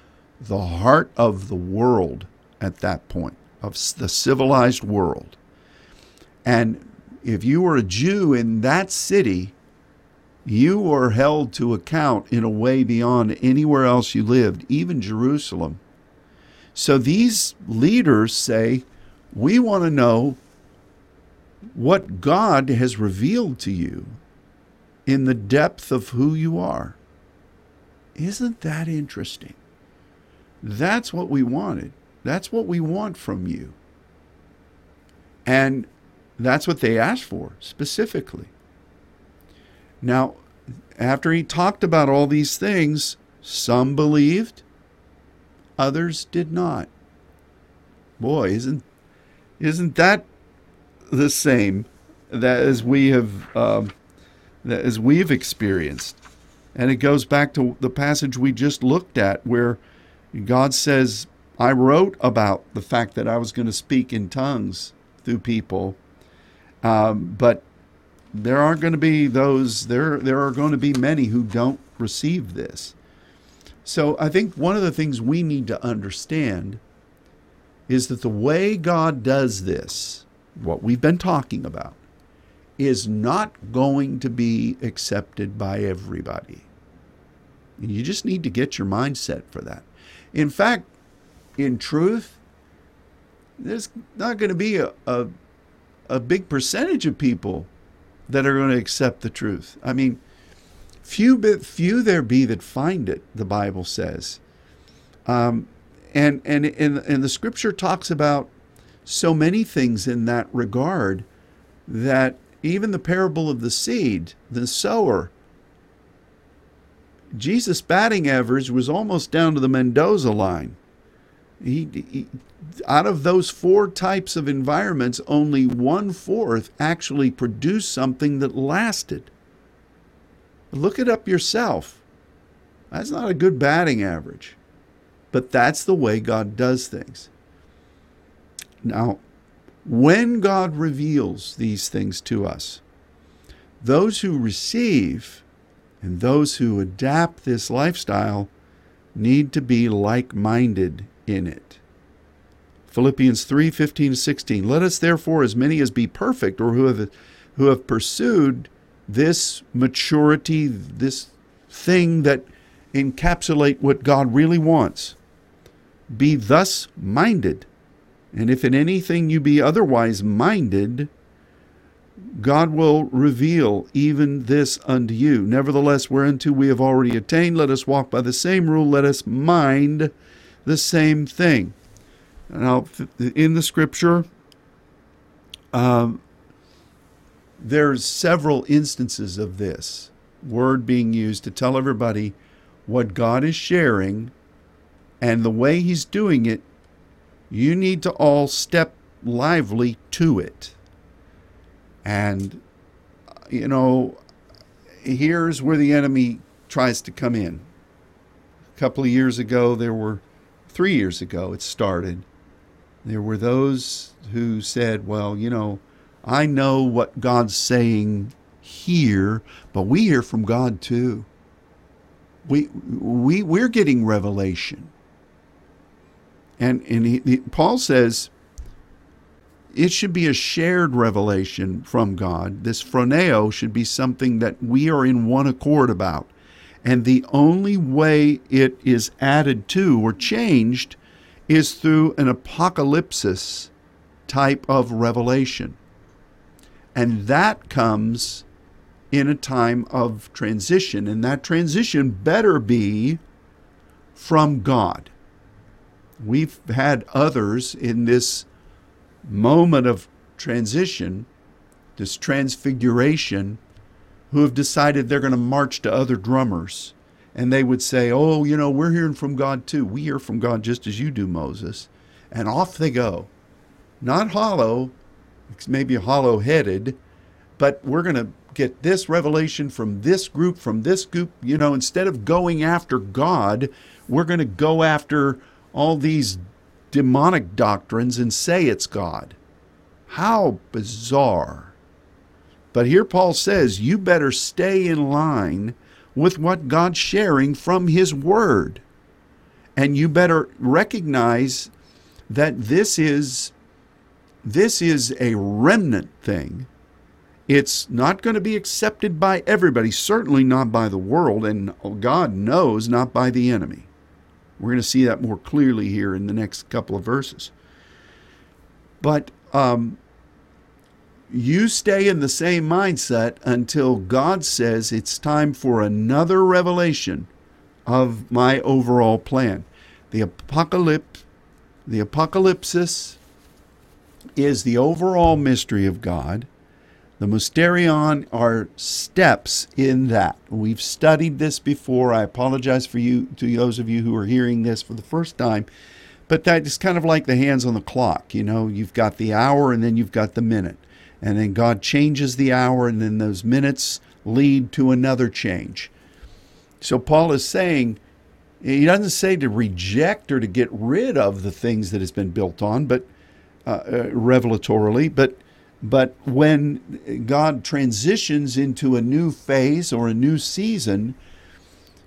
the heart of the world at that point, of the civilized world. And if you were a Jew in that city, you were held to account in a way beyond anywhere else you lived, even Jerusalem. So these leaders say, We want to know what God has revealed to you in the depth of who you are. Isn't that interesting? That's what we wanted. That's what we want from you. And that's what they asked for specifically. Now, after he talked about all these things, some believed, others did not. Boy, isn't isn't that the same that as we have um, that as we've experienced? And it goes back to the passage we just looked at, where God says, "I wrote about the fact that I was going to speak in tongues through people." Um, but there are going to be those there there are going to be many who don't receive this. So I think one of the things we need to understand is that the way God does this, what we've been talking about, is not going to be accepted by everybody. You just need to get your mindset for that. In fact, in truth, there's not going to be a, a a big percentage of people that are going to accept the truth. I mean, few few there be that find it. The Bible says, um, and and and and the Scripture talks about so many things in that regard that even the parable of the seed, the sower. Jesus' batting average was almost down to the Mendoza line. He, he, out of those four types of environments, only one fourth actually produced something that lasted. Look it up yourself. That's not a good batting average, but that's the way God does things. Now, when God reveals these things to us, those who receive and those who adapt this lifestyle need to be like minded in it. Philippians 3 15 16. Let us therefore, as many as be perfect, or who have, who have pursued this maturity, this thing that encapsulate what God really wants, be thus minded. And if in anything you be otherwise minded, God will reveal even this unto you. Nevertheless, whereunto we have already attained, let us walk by the same rule, let us mind the same thing. Now, in the scripture, um, there's several instances of this word being used to tell everybody what God is sharing and the way He's doing it. You need to all step lively to it. And, you know, here's where the enemy tries to come in. A couple of years ago, there were three years ago it started, there were those who said, well, you know, I know what God's saying here, but we hear from God too. We, we, we're getting revelation. And, and he, he, Paul says it should be a shared revelation from God. This phroneo should be something that we are in one accord about. And the only way it is added to or changed is through an apocalypsis type of revelation. And that comes in a time of transition, and that transition better be from God. We've had others in this moment of transition, this transfiguration, who have decided they're going to march to other drummers. And they would say, Oh, you know, we're hearing from God too. We hear from God just as you do, Moses. And off they go. Not hollow, maybe hollow headed, but we're going to get this revelation from this group, from this group. You know, instead of going after God, we're going to go after all these demonic doctrines and say it's God. How bizarre. But here Paul says, you better stay in line with what God's sharing from His Word. And you better recognize that this is this is a remnant thing it's not going to be accepted by everybody, certainly not by the world, and God knows not by the enemy. We're going to see that more clearly here in the next couple of verses. But um, you stay in the same mindset until God says it's time for another revelation of my overall plan. The apocalypse, the apocalypsis is the overall mystery of God the mysterion are steps in that. We've studied this before. I apologize for you to those of you who are hearing this for the first time. But that is kind of like the hands on the clock. You know, you've got the hour and then you've got the minute. And then God changes the hour and then those minutes lead to another change. So Paul is saying, he doesn't say to reject or to get rid of the things that has been built on, but uh, uh, revelatorily, but but when God transitions into a new phase or a new season,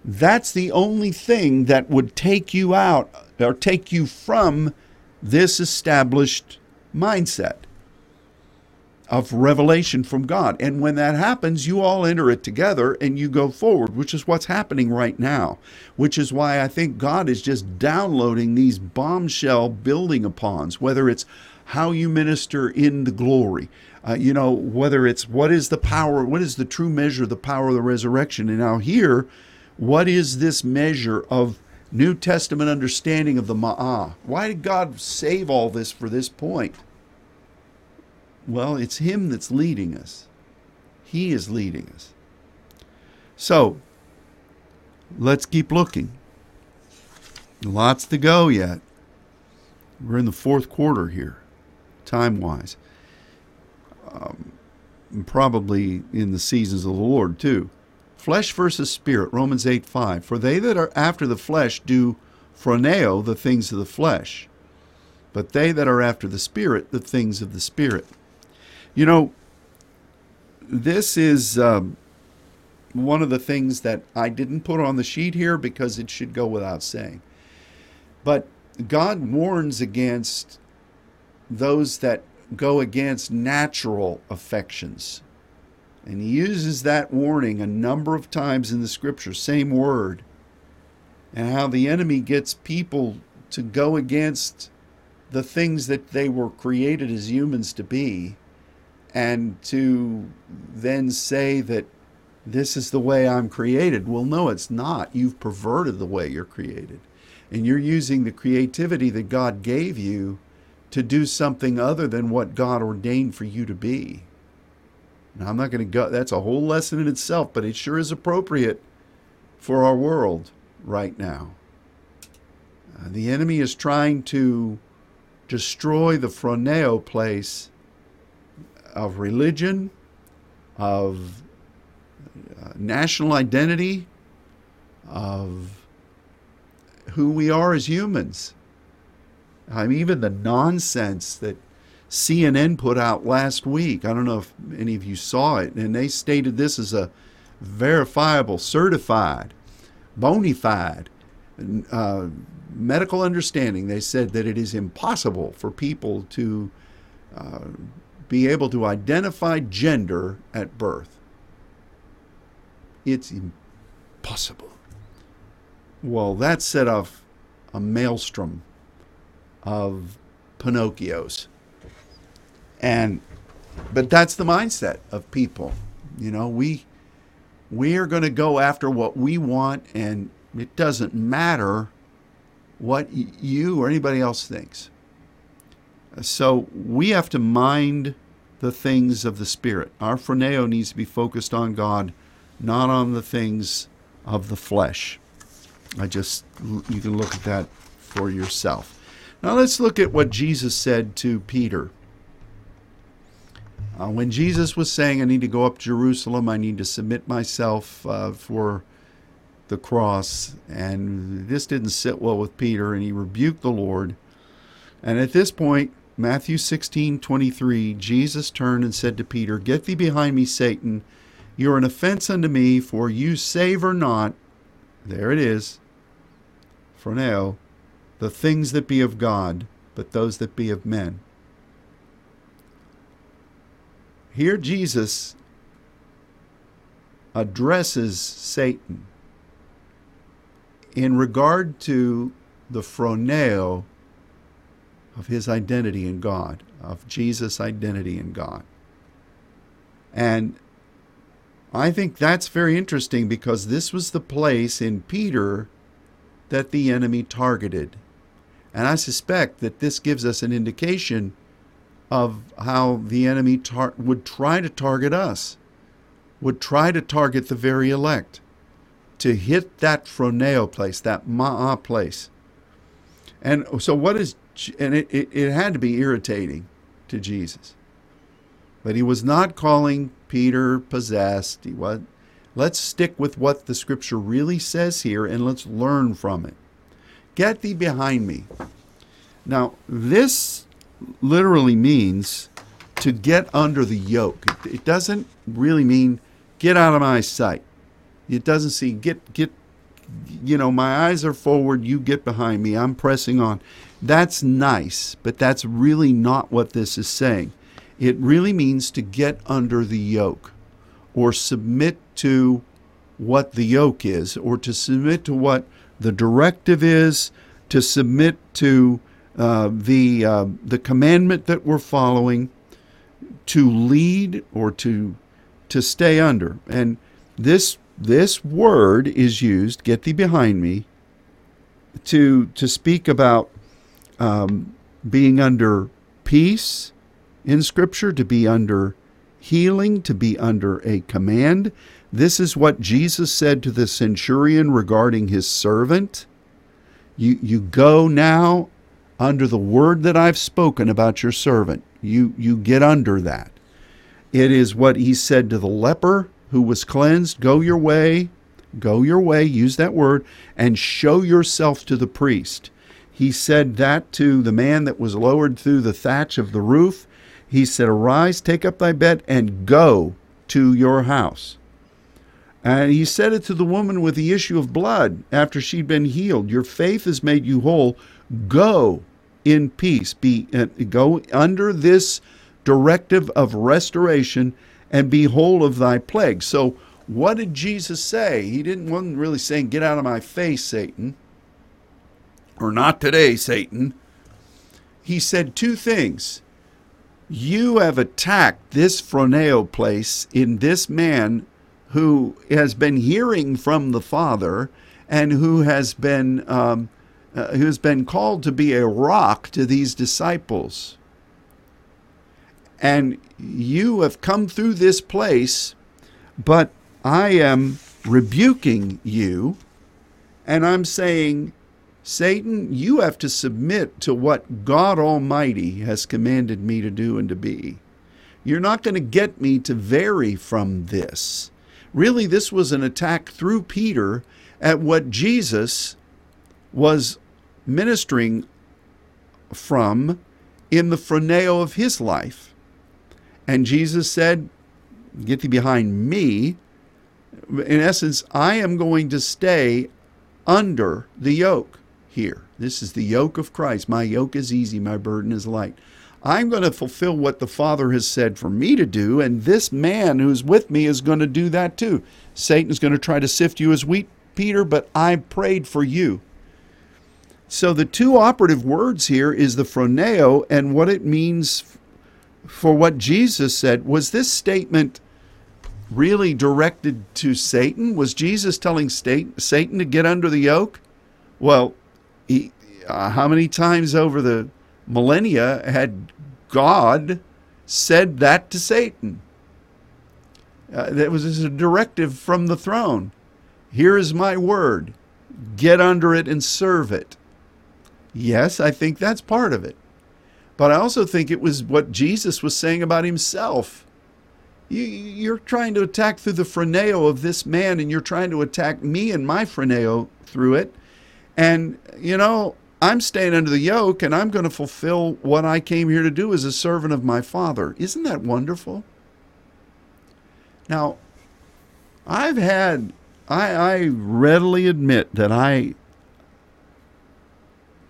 that's the only thing that would take you out or take you from this established mindset of revelation from God. And when that happens, you all enter it together and you go forward, which is what's happening right now, which is why I think God is just downloading these bombshell building upons, whether it's how you minister in the glory. Uh, you know, whether it's what is the power, what is the true measure of the power of the resurrection. And now, here, what is this measure of New Testament understanding of the Ma'ah? Why did God save all this for this point? Well, it's Him that's leading us. He is leading us. So, let's keep looking. Lots to go yet. We're in the fourth quarter here time wise. Um, probably in the seasons of the Lord too. Flesh versus spirit, Romans 8 5. For they that are after the flesh do phroneo, the things of the flesh, but they that are after the spirit, the things of the spirit. You know, this is um, one of the things that I didn't put on the sheet here because it should go without saying. But God warns against those that go against natural affections. And he uses that warning a number of times in the scripture, same word. And how the enemy gets people to go against the things that they were created as humans to be and to then say that this is the way I'm created. Well, no, it's not. You've perverted the way you're created. And you're using the creativity that God gave you to do something other than what God ordained for you to be. Now, I'm not going to go, that's a whole lesson in itself, but it sure is appropriate for our world right now. Uh, the enemy is trying to destroy the phroneo place of religion, of uh, national identity, of who we are as humans. I mean, even the nonsense that CNN put out last week. I don't know if any of you saw it, and they stated this as a verifiable, certified, bona fide uh, medical understanding. They said that it is impossible for people to uh, be able to identify gender at birth. It's impossible. Well, that set off a maelstrom of Pinocchios. And but that's the mindset of people. You know, we we are going to go after what we want and it doesn't matter what you or anybody else thinks. So we have to mind the things of the Spirit. Our phroneo needs to be focused on God, not on the things of the flesh. I just, you can look at that for yourself. Now let's look at what Jesus said to Peter. Uh, when Jesus was saying, I need to go up to Jerusalem, I need to submit myself uh, for the cross, and this didn't sit well with Peter, and he rebuked the Lord. And at this point, Matthew 16 23, Jesus turned and said to Peter, Get thee behind me, Satan. You are an offense unto me, for you savor not, there it is, phroneo, the things that be of God, but those that be of men. Here Jesus addresses Satan in regard to the phroneo of his identity in God, of Jesus' identity in God. And I think that's very interesting because this was the place in Peter that the enemy targeted. And I suspect that this gives us an indication of how the enemy tar- would try to target us, would try to target the very elect, to hit that phroneo place, that ma'a place. And so, what is, and it, it, it had to be irritating to Jesus. But he was not calling Peter possessed. He was, let's stick with what the scripture really says here and let's learn from it. Get thee behind me. Now, this literally means to get under the yoke. It, it doesn't really mean get out of my sight. It doesn't see get get you know, my eyes are forward, you get behind me, I'm pressing on. That's nice, but that's really not what this is saying. It really means to get under the yoke or submit to what the yoke is or to submit to what the directive is, to submit to uh, the uh, the commandment that we're following, to lead or to to stay under. And this this word is used, get thee behind me, to, to speak about um, being under peace in Scripture, to be under healing, to be under a command. This is what Jesus said to the centurion regarding his servant. You, you go now under the word that I've spoken about your servant. You, you get under that. It is what he said to the leper who was cleansed, go your way, go your way, use that word, and show yourself to the priest. He said that to the man that was lowered through the thatch of the roof. He said, Arise, take up thy bed, and go to your house. And he said it to the woman with the issue of blood after she'd been healed. Your faith has made you whole. Go in peace. Be uh, go under this directive of restoration and be whole of thy plague. So, what did Jesus say? He didn't wasn't really saying, "Get out of my face, Satan," or "Not today, Satan." He said two things. You have attacked this phroneo place in this man who has been hearing from the Father and who has been um, uh, who has been called to be a rock to these disciples and you have come through this place, but I am rebuking you, and I'm saying, Satan, you have to submit to what God Almighty has commanded me to do and to be. You're not going to get me to vary from this. Really, this was an attack through Peter at what Jesus was ministering from in the phroneo of his life. And Jesus said, Get thee behind me. In essence, I am going to stay under the yoke here. This is the yoke of Christ. My yoke is easy, my burden is light. I'm going to fulfill what the Father has said for me to do, and this man who's with me is going to do that too. Satan's going to try to sift you as wheat, Peter, but I prayed for you. So the two operative words here is the phroneo and what it means for what Jesus said. Was this statement really directed to Satan? Was Jesus telling Satan to get under the yoke? Well, he, uh, how many times over the millennia had God said that to Satan? Uh, that was a directive from the throne. Here is my word. Get under it and serve it. Yes, I think that's part of it. But I also think it was what Jesus was saying about himself. You, are trying to attack through the phroneo of this man, and you're trying to attack me and my phroneo through it. And, you know, I'm staying under the yoke, and I'm going to fulfill what I came here to do as a servant of my Father. Isn't that wonderful? Now, I've had, I, I readily admit that I, a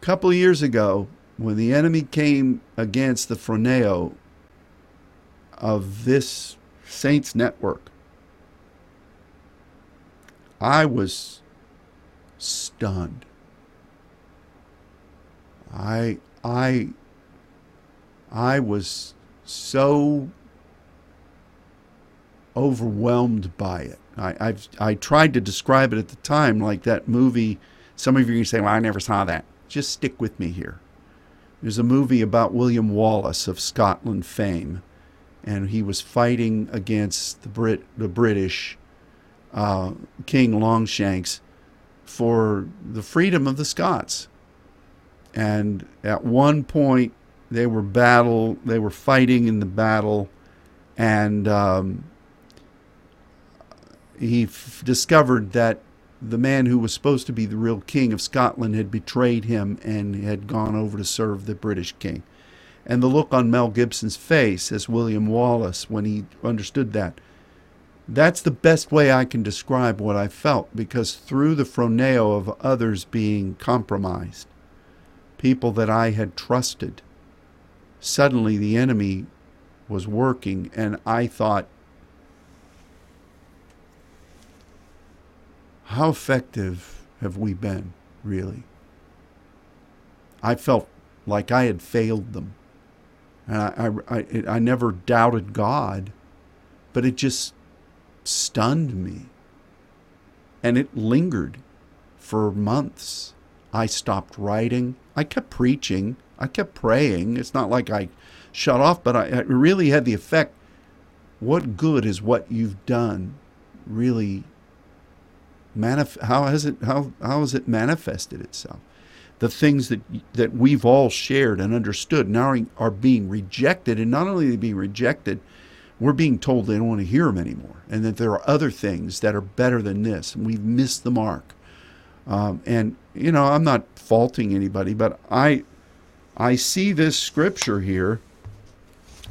couple of years ago, when the enemy came against the phroneo of this Saints network, I was stunned. I I I was so overwhelmed by it. I, I've I tried to describe it at the time like that movie. Some of you can say, "Well, I never saw that." Just stick with me here. There's a movie about William Wallace of Scotland fame, and he was fighting against the Brit the British uh, King Longshanks for the freedom of the Scots. And at one point, they were battle they were fighting in the battle, and um, he f- discovered that the man who was supposed to be the real king of Scotland had betrayed him and had gone over to serve the British king. And the look on Mel Gibson's face as William Wallace when he understood that. That's the best way I can describe what I felt because through the phroneo of others being compromised, people that I had trusted, suddenly the enemy was working, and I thought, how effective have we been, really? I felt like I had failed them. And I, I, I, I never doubted God, but it just stunned me. And it lingered for months. I stopped writing. I kept preaching. I kept praying. It's not like I shut off, but I, it really had the effect what good is what you've done really manif- how has it how how has it manifested itself? The things that that we've all shared and understood now are, are being rejected, and not only are they being rejected, we're being told they don't want to hear them anymore, and that there are other things that are better than this, and we've missed the mark. Um, and you know, I'm not faulting anybody, but I I see this scripture here,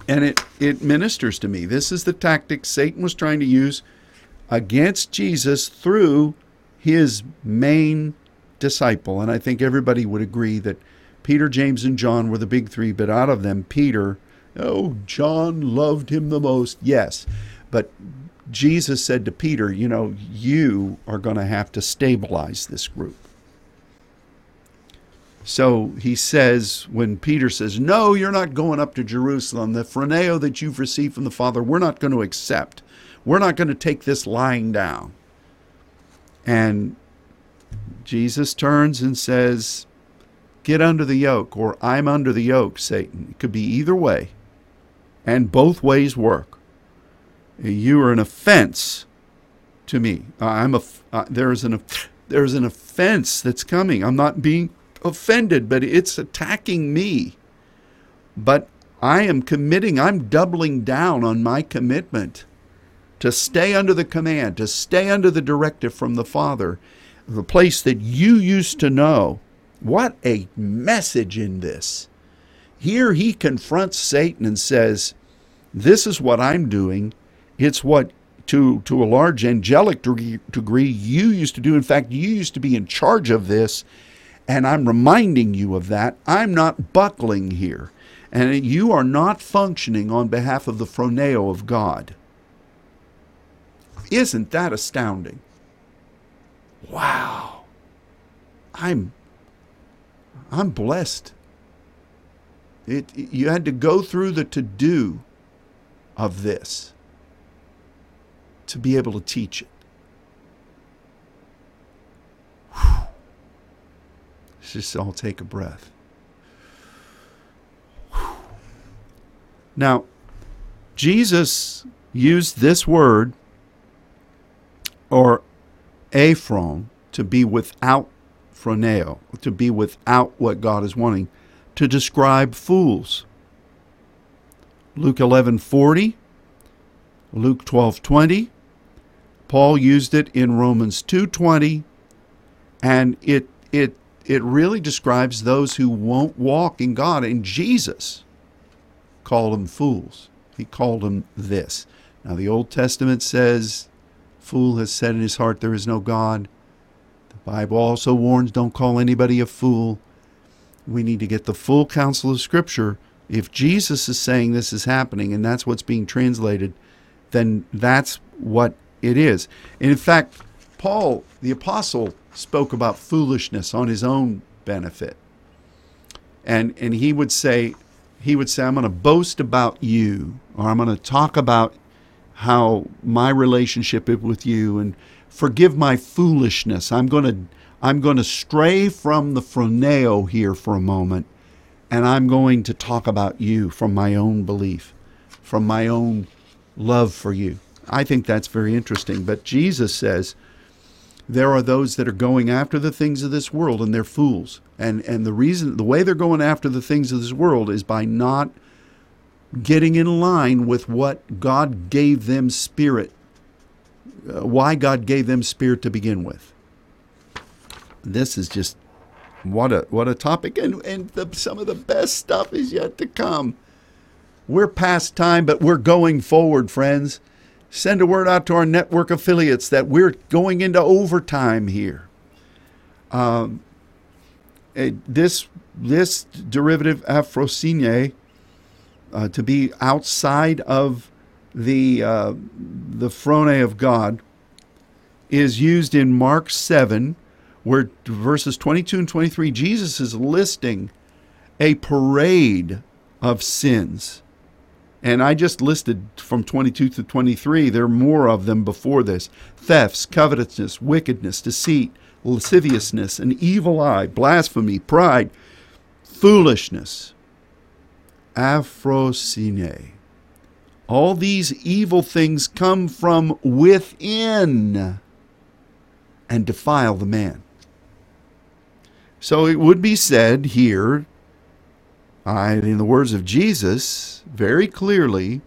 and it it ministers to me. This is the tactic Satan was trying to use against Jesus through his main disciple. And I think everybody would agree that Peter, James, and John were the big three, but out of them, Peter, oh, John loved him the most. Yes. But Jesus said to Peter, you know, you are going to have to stabilize this group. So he says, when Peter says, No, you're not going up to Jerusalem, the phroneo that you've received from the Father, we're not going to accept. We're not going to take this lying down. And Jesus turns and says, Get under the yoke, or I'm under the yoke, Satan. It could be either way. And both ways work. You are an offense to me. I'm a, uh, there's, an, there's an offense that's coming. I'm not being offended, but it's attacking me. But I am committing, I'm doubling down on my commitment to stay under the command, to stay under the directive from the Father, the place that you used to know. What a message in this. Here he confronts Satan and says, This is what I'm doing. It's what, to, to a large angelic degree, you used to do. In fact, you used to be in charge of this. And I'm reminding you of that. I'm not buckling here. And you are not functioning on behalf of the phroneo of God. Isn't that astounding? Wow. I'm I'm blessed. It, you had to go through the to do of this to be able to teach it. Whew. Let's just all take a breath. Whew. Now, Jesus used this word or aphron to be without phroneo, to be without what God is wanting, to describe fools. Luke 11:40, Luke 12:20, Paul used it in Romans 2:20, and it it it really describes those who won't walk in God. And Jesus called them fools. He called them this. Now the Old Testament says, "Fool has said in his heart there is no God." The Bible also warns, "Don't call anybody a fool." We need to get the full counsel of Scripture. If Jesus is saying this is happening and that's what's being translated, then that's what it is. And in fact, Paul, the apostle, spoke about foolishness on his own benefit. And and he would say he would say I'm going to boast about you or I'm going to talk about how my relationship is with you and forgive my foolishness. I'm going to I'm going to stray from the phroneo here for a moment and I'm going to talk about you from my own belief, from my own love for you. I think that's very interesting. But Jesus says there are those that are going after the things of this world and they're fools. And and the reason the way they're going after the things of this world is by not getting in line with what God gave them spirit uh, why God gave them spirit to begin with. This is just what a what a topic and and the, some of the best stuff is yet to come. We're past time but we're going forward, friends send a word out to our network affiliates that we're going into overtime here. Um, this this derivative aphrosine uh, to be outside of the uh, the phrone of God is used in Mark seven, where verses twenty two and twenty three Jesus is listing a parade of sins and I just listed from 22 to 23, there are more of them before this thefts, covetousness, wickedness, deceit, lasciviousness, an evil eye, blasphemy, pride, foolishness, aphrosine. All these evil things come from within and defile the man. So it would be said here I, in the words of Jesus, very clearly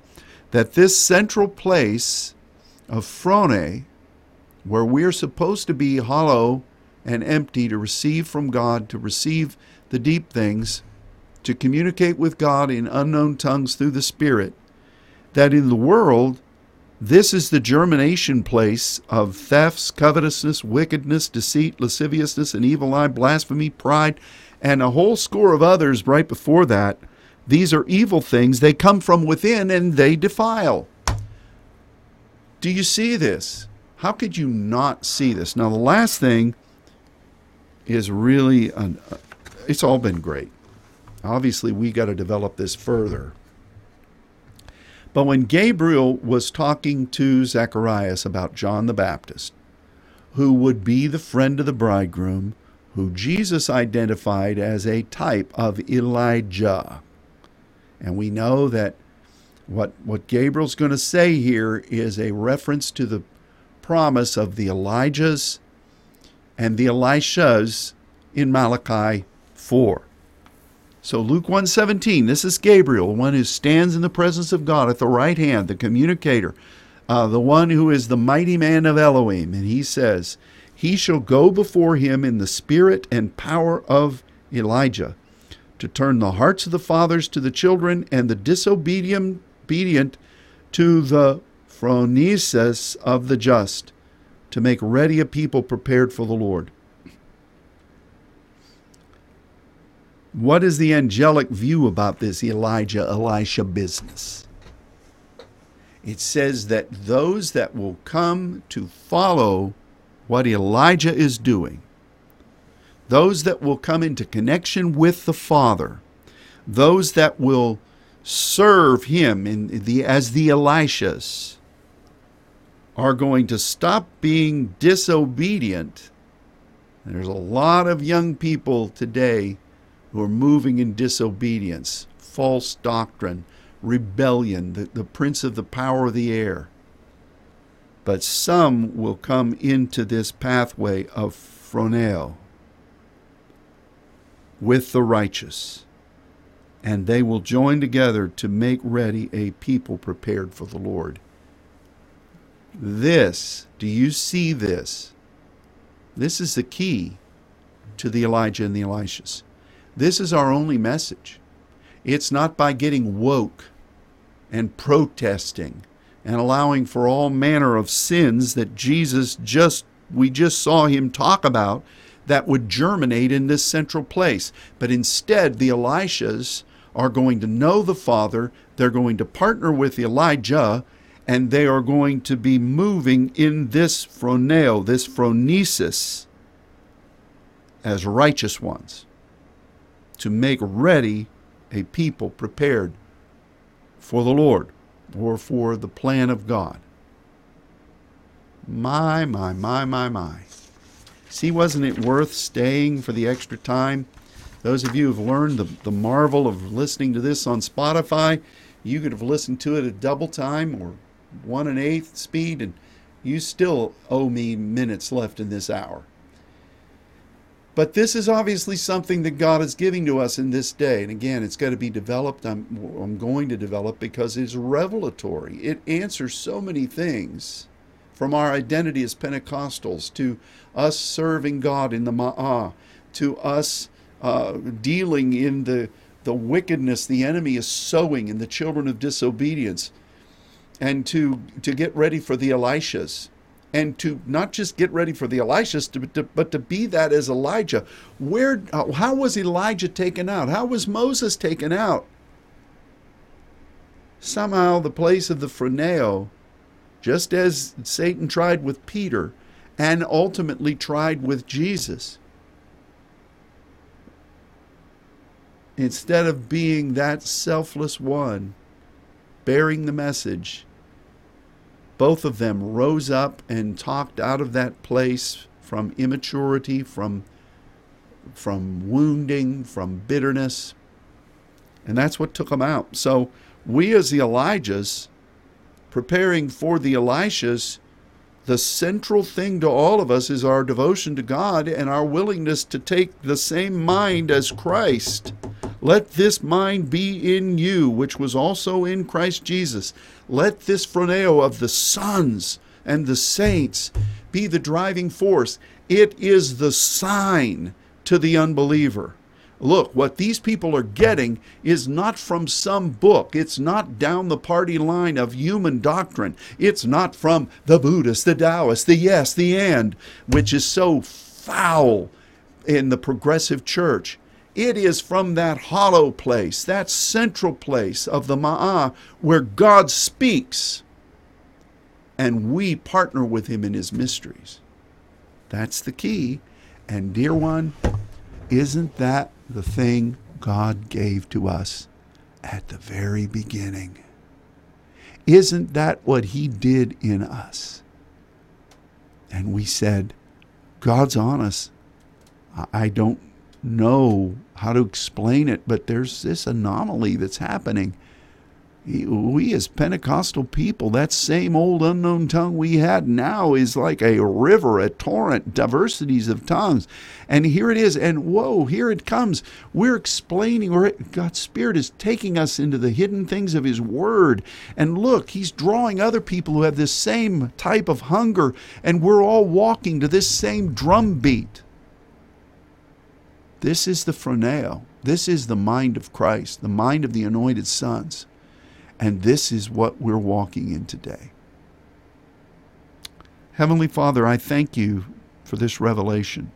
that this central place of Phrone, where we're supposed to be hollow and empty to receive from God, to receive the deep things, to communicate with God in unknown tongues through the Spirit, that in the world, this is the germination place of thefts, covetousness, wickedness, deceit, lasciviousness, and evil eye, blasphemy, pride, and a whole score of others right before that. These are evil things. They come from within and they defile. Do you see this? How could you not see this? Now, the last thing is really, an, uh, it's all been great. Obviously, we got to develop this further. But when Gabriel was talking to Zacharias about John the Baptist, who would be the friend of the bridegroom, who Jesus identified as a type of Elijah. And we know that what, what Gabriel's going to say here is a reference to the promise of the Elijahs and the Elishas in Malachi 4. So Luke 1:17, this is Gabriel, one who stands in the presence of God at the right hand, the communicator, uh, the one who is the mighty man of Elohim. And he says, he shall go before him in the spirit and power of Elijah, to turn the hearts of the fathers to the children, and the disobedient to the phronesis of the just, to make ready a people prepared for the Lord. What is the angelic view about this Elijah Elisha business? It says that those that will come to follow what Elijah is doing, those that will come into connection with the Father, those that will serve Him in the, as the Elishas, are going to stop being disobedient. There's a lot of young people today who are moving in disobedience, false doctrine, rebellion, the, the prince of the power of the air. But some will come into this pathway of phroneo with the righteous, and they will join together to make ready a people prepared for the Lord. This, do you see this? This is the key to the Elijah and the Elishas. This is our only message. It's not by getting woke and protesting and allowing for all manner of sins that Jesus just we just saw him talk about that would germinate in this central place. But instead, the Elishas are going to know the Father, they're going to partner with Elijah, and they are going to be moving in this phroneo, this phronesis, as righteous ones to make ready a people prepared for the Lord or for the plan of God. My, my, my, my, my. See, wasn't it worth staying for the extra time? Those of you who've learned the, the marvel of listening to this on Spotify, you could have listened to it at double time or one and eighth speed, and you still owe me minutes left in this hour. But this is obviously something that God is giving to us in this day. And again, it's got to be developed. I'm, I'm going to develop because it's revelatory. It answers so many things from our identity as Pentecostals to us serving God in the Ma'ah, to us uh, dealing in the, the wickedness the enemy is sowing in the children of disobedience, and to, to get ready for the Elishas and to not just get ready for the Elishas, but to be that as Elijah. Where, uh, how was Elijah taken out? How was Moses taken out? Somehow, the place of the phroneo, just as Satan tried with Peter, and ultimately tried with Jesus. Instead of being that selfless one, bearing the message, both of them rose up and talked out of that place from immaturity, from, from wounding, from bitterness. And that's what took them out. So we, as the Elijahs, preparing for the Elishas, the central thing to all of us is our devotion to God and our willingness to take the same mind as Christ. Let this mind be in you, which was also in Christ Jesus. Let this phroneo of the sons and the saints be the driving force. It is the sign to the unbeliever. Look, what these people are getting is not from some book. It's not down the party line of human doctrine. It's not from the Buddhist, the Taoist, the yes, the and, which is so foul in the progressive church. It is from that hollow place, that central place of the Ma'ah, where God speaks and we partner with Him in His mysteries. That's the key. And, dear one, isn't that the thing God gave to us at the very beginning? Isn't that what He did in us? And we said, God's on us. I don't know how to explain it, but there's this anomaly that's happening. We, as Pentecostal people, that same old unknown tongue we had now is like a river, a torrent, diversities of tongues. And here it is. And whoa, here it comes. We're explaining, or God's Spirit is taking us into the hidden things of His Word. And look, He's drawing other people who have this same type of hunger, and we're all walking to this same drumbeat. This is the phroneo. This is the mind of Christ, the mind of the anointed sons. And this is what we're walking in today. Heavenly Father, I thank you for this revelation.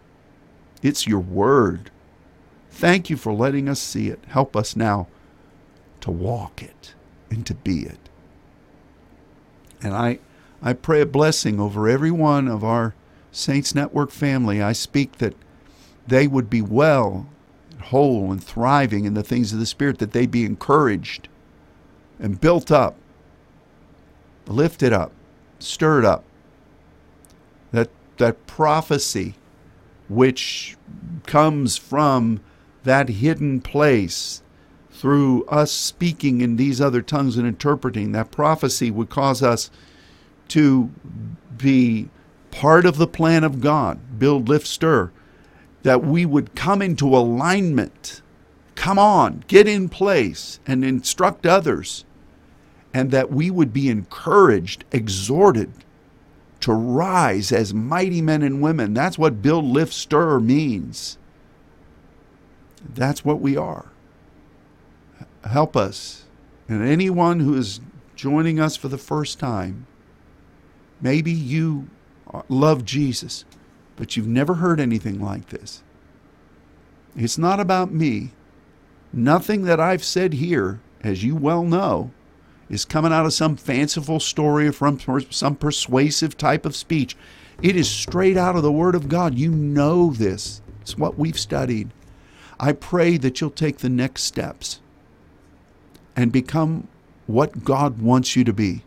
It's your word. Thank you for letting us see it. Help us now to walk it and to be it. And I, I pray a blessing over every one of our Saints Network family. I speak that they would be well, whole, and thriving in the things of the Spirit, that they'd be encouraged and built up, lifted up, stirred up. That, that prophecy which comes from that hidden place through us speaking in these other tongues and interpreting, that prophecy would cause us to be part of the plan of God, build, lift, stir, that we would come into alignment. Come on, get in place and instruct others, and that we would be encouraged, exhorted to rise as mighty men and women. That's what build, lift, stir means. That's what we are. Help us. And anyone who is joining us for the first time, maybe you love Jesus, but you've never heard anything like this. It's not about me. Nothing that I've said here, as you well know, is coming out of some fanciful story or from some persuasive type of speech. It is straight out of the Word of God. You know this. It's what we've studied. I pray that you'll take the next steps and become what God wants you to be.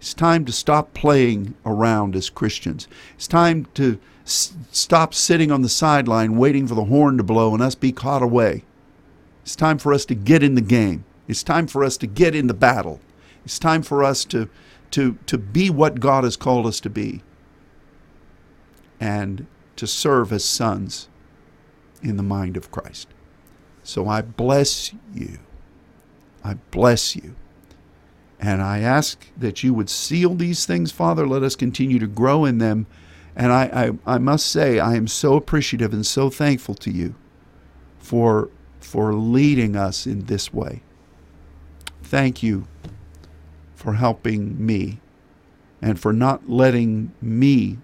It's time to stop playing around as Christians. It's time to stop sitting on the sideline waiting for the horn to blow and us be caught away. It's time for us to get in the game. It's time for us to get in the battle. It's time for us to, to, to be what God has called us to be and to serve as sons in the mind of Christ. So I bless you. I bless you. And I ask that you would seal these things, Father. Let us continue to grow in them. And I, I, I must say, I am so appreciative and so thankful to you for, for leading us in this way. Thank you for helping me and for not letting me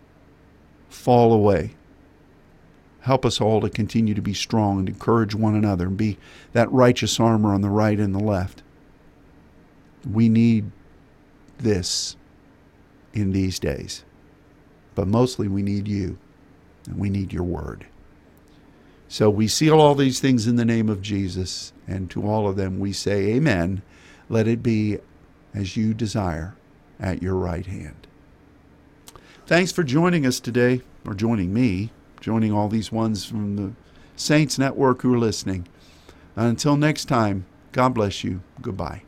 fall away. Help us all to continue to be strong and encourage one another and be that righteous armor on the right and the left. We need this in these days. But mostly we need you and we need your word. So we seal all these things in the name of Jesus, and to all of them we say, Amen. Let it be as you desire at your right hand. Thanks for joining us today, or joining me, joining all these ones from the Saints Network who are listening. Until next time, God bless you. Goodbye.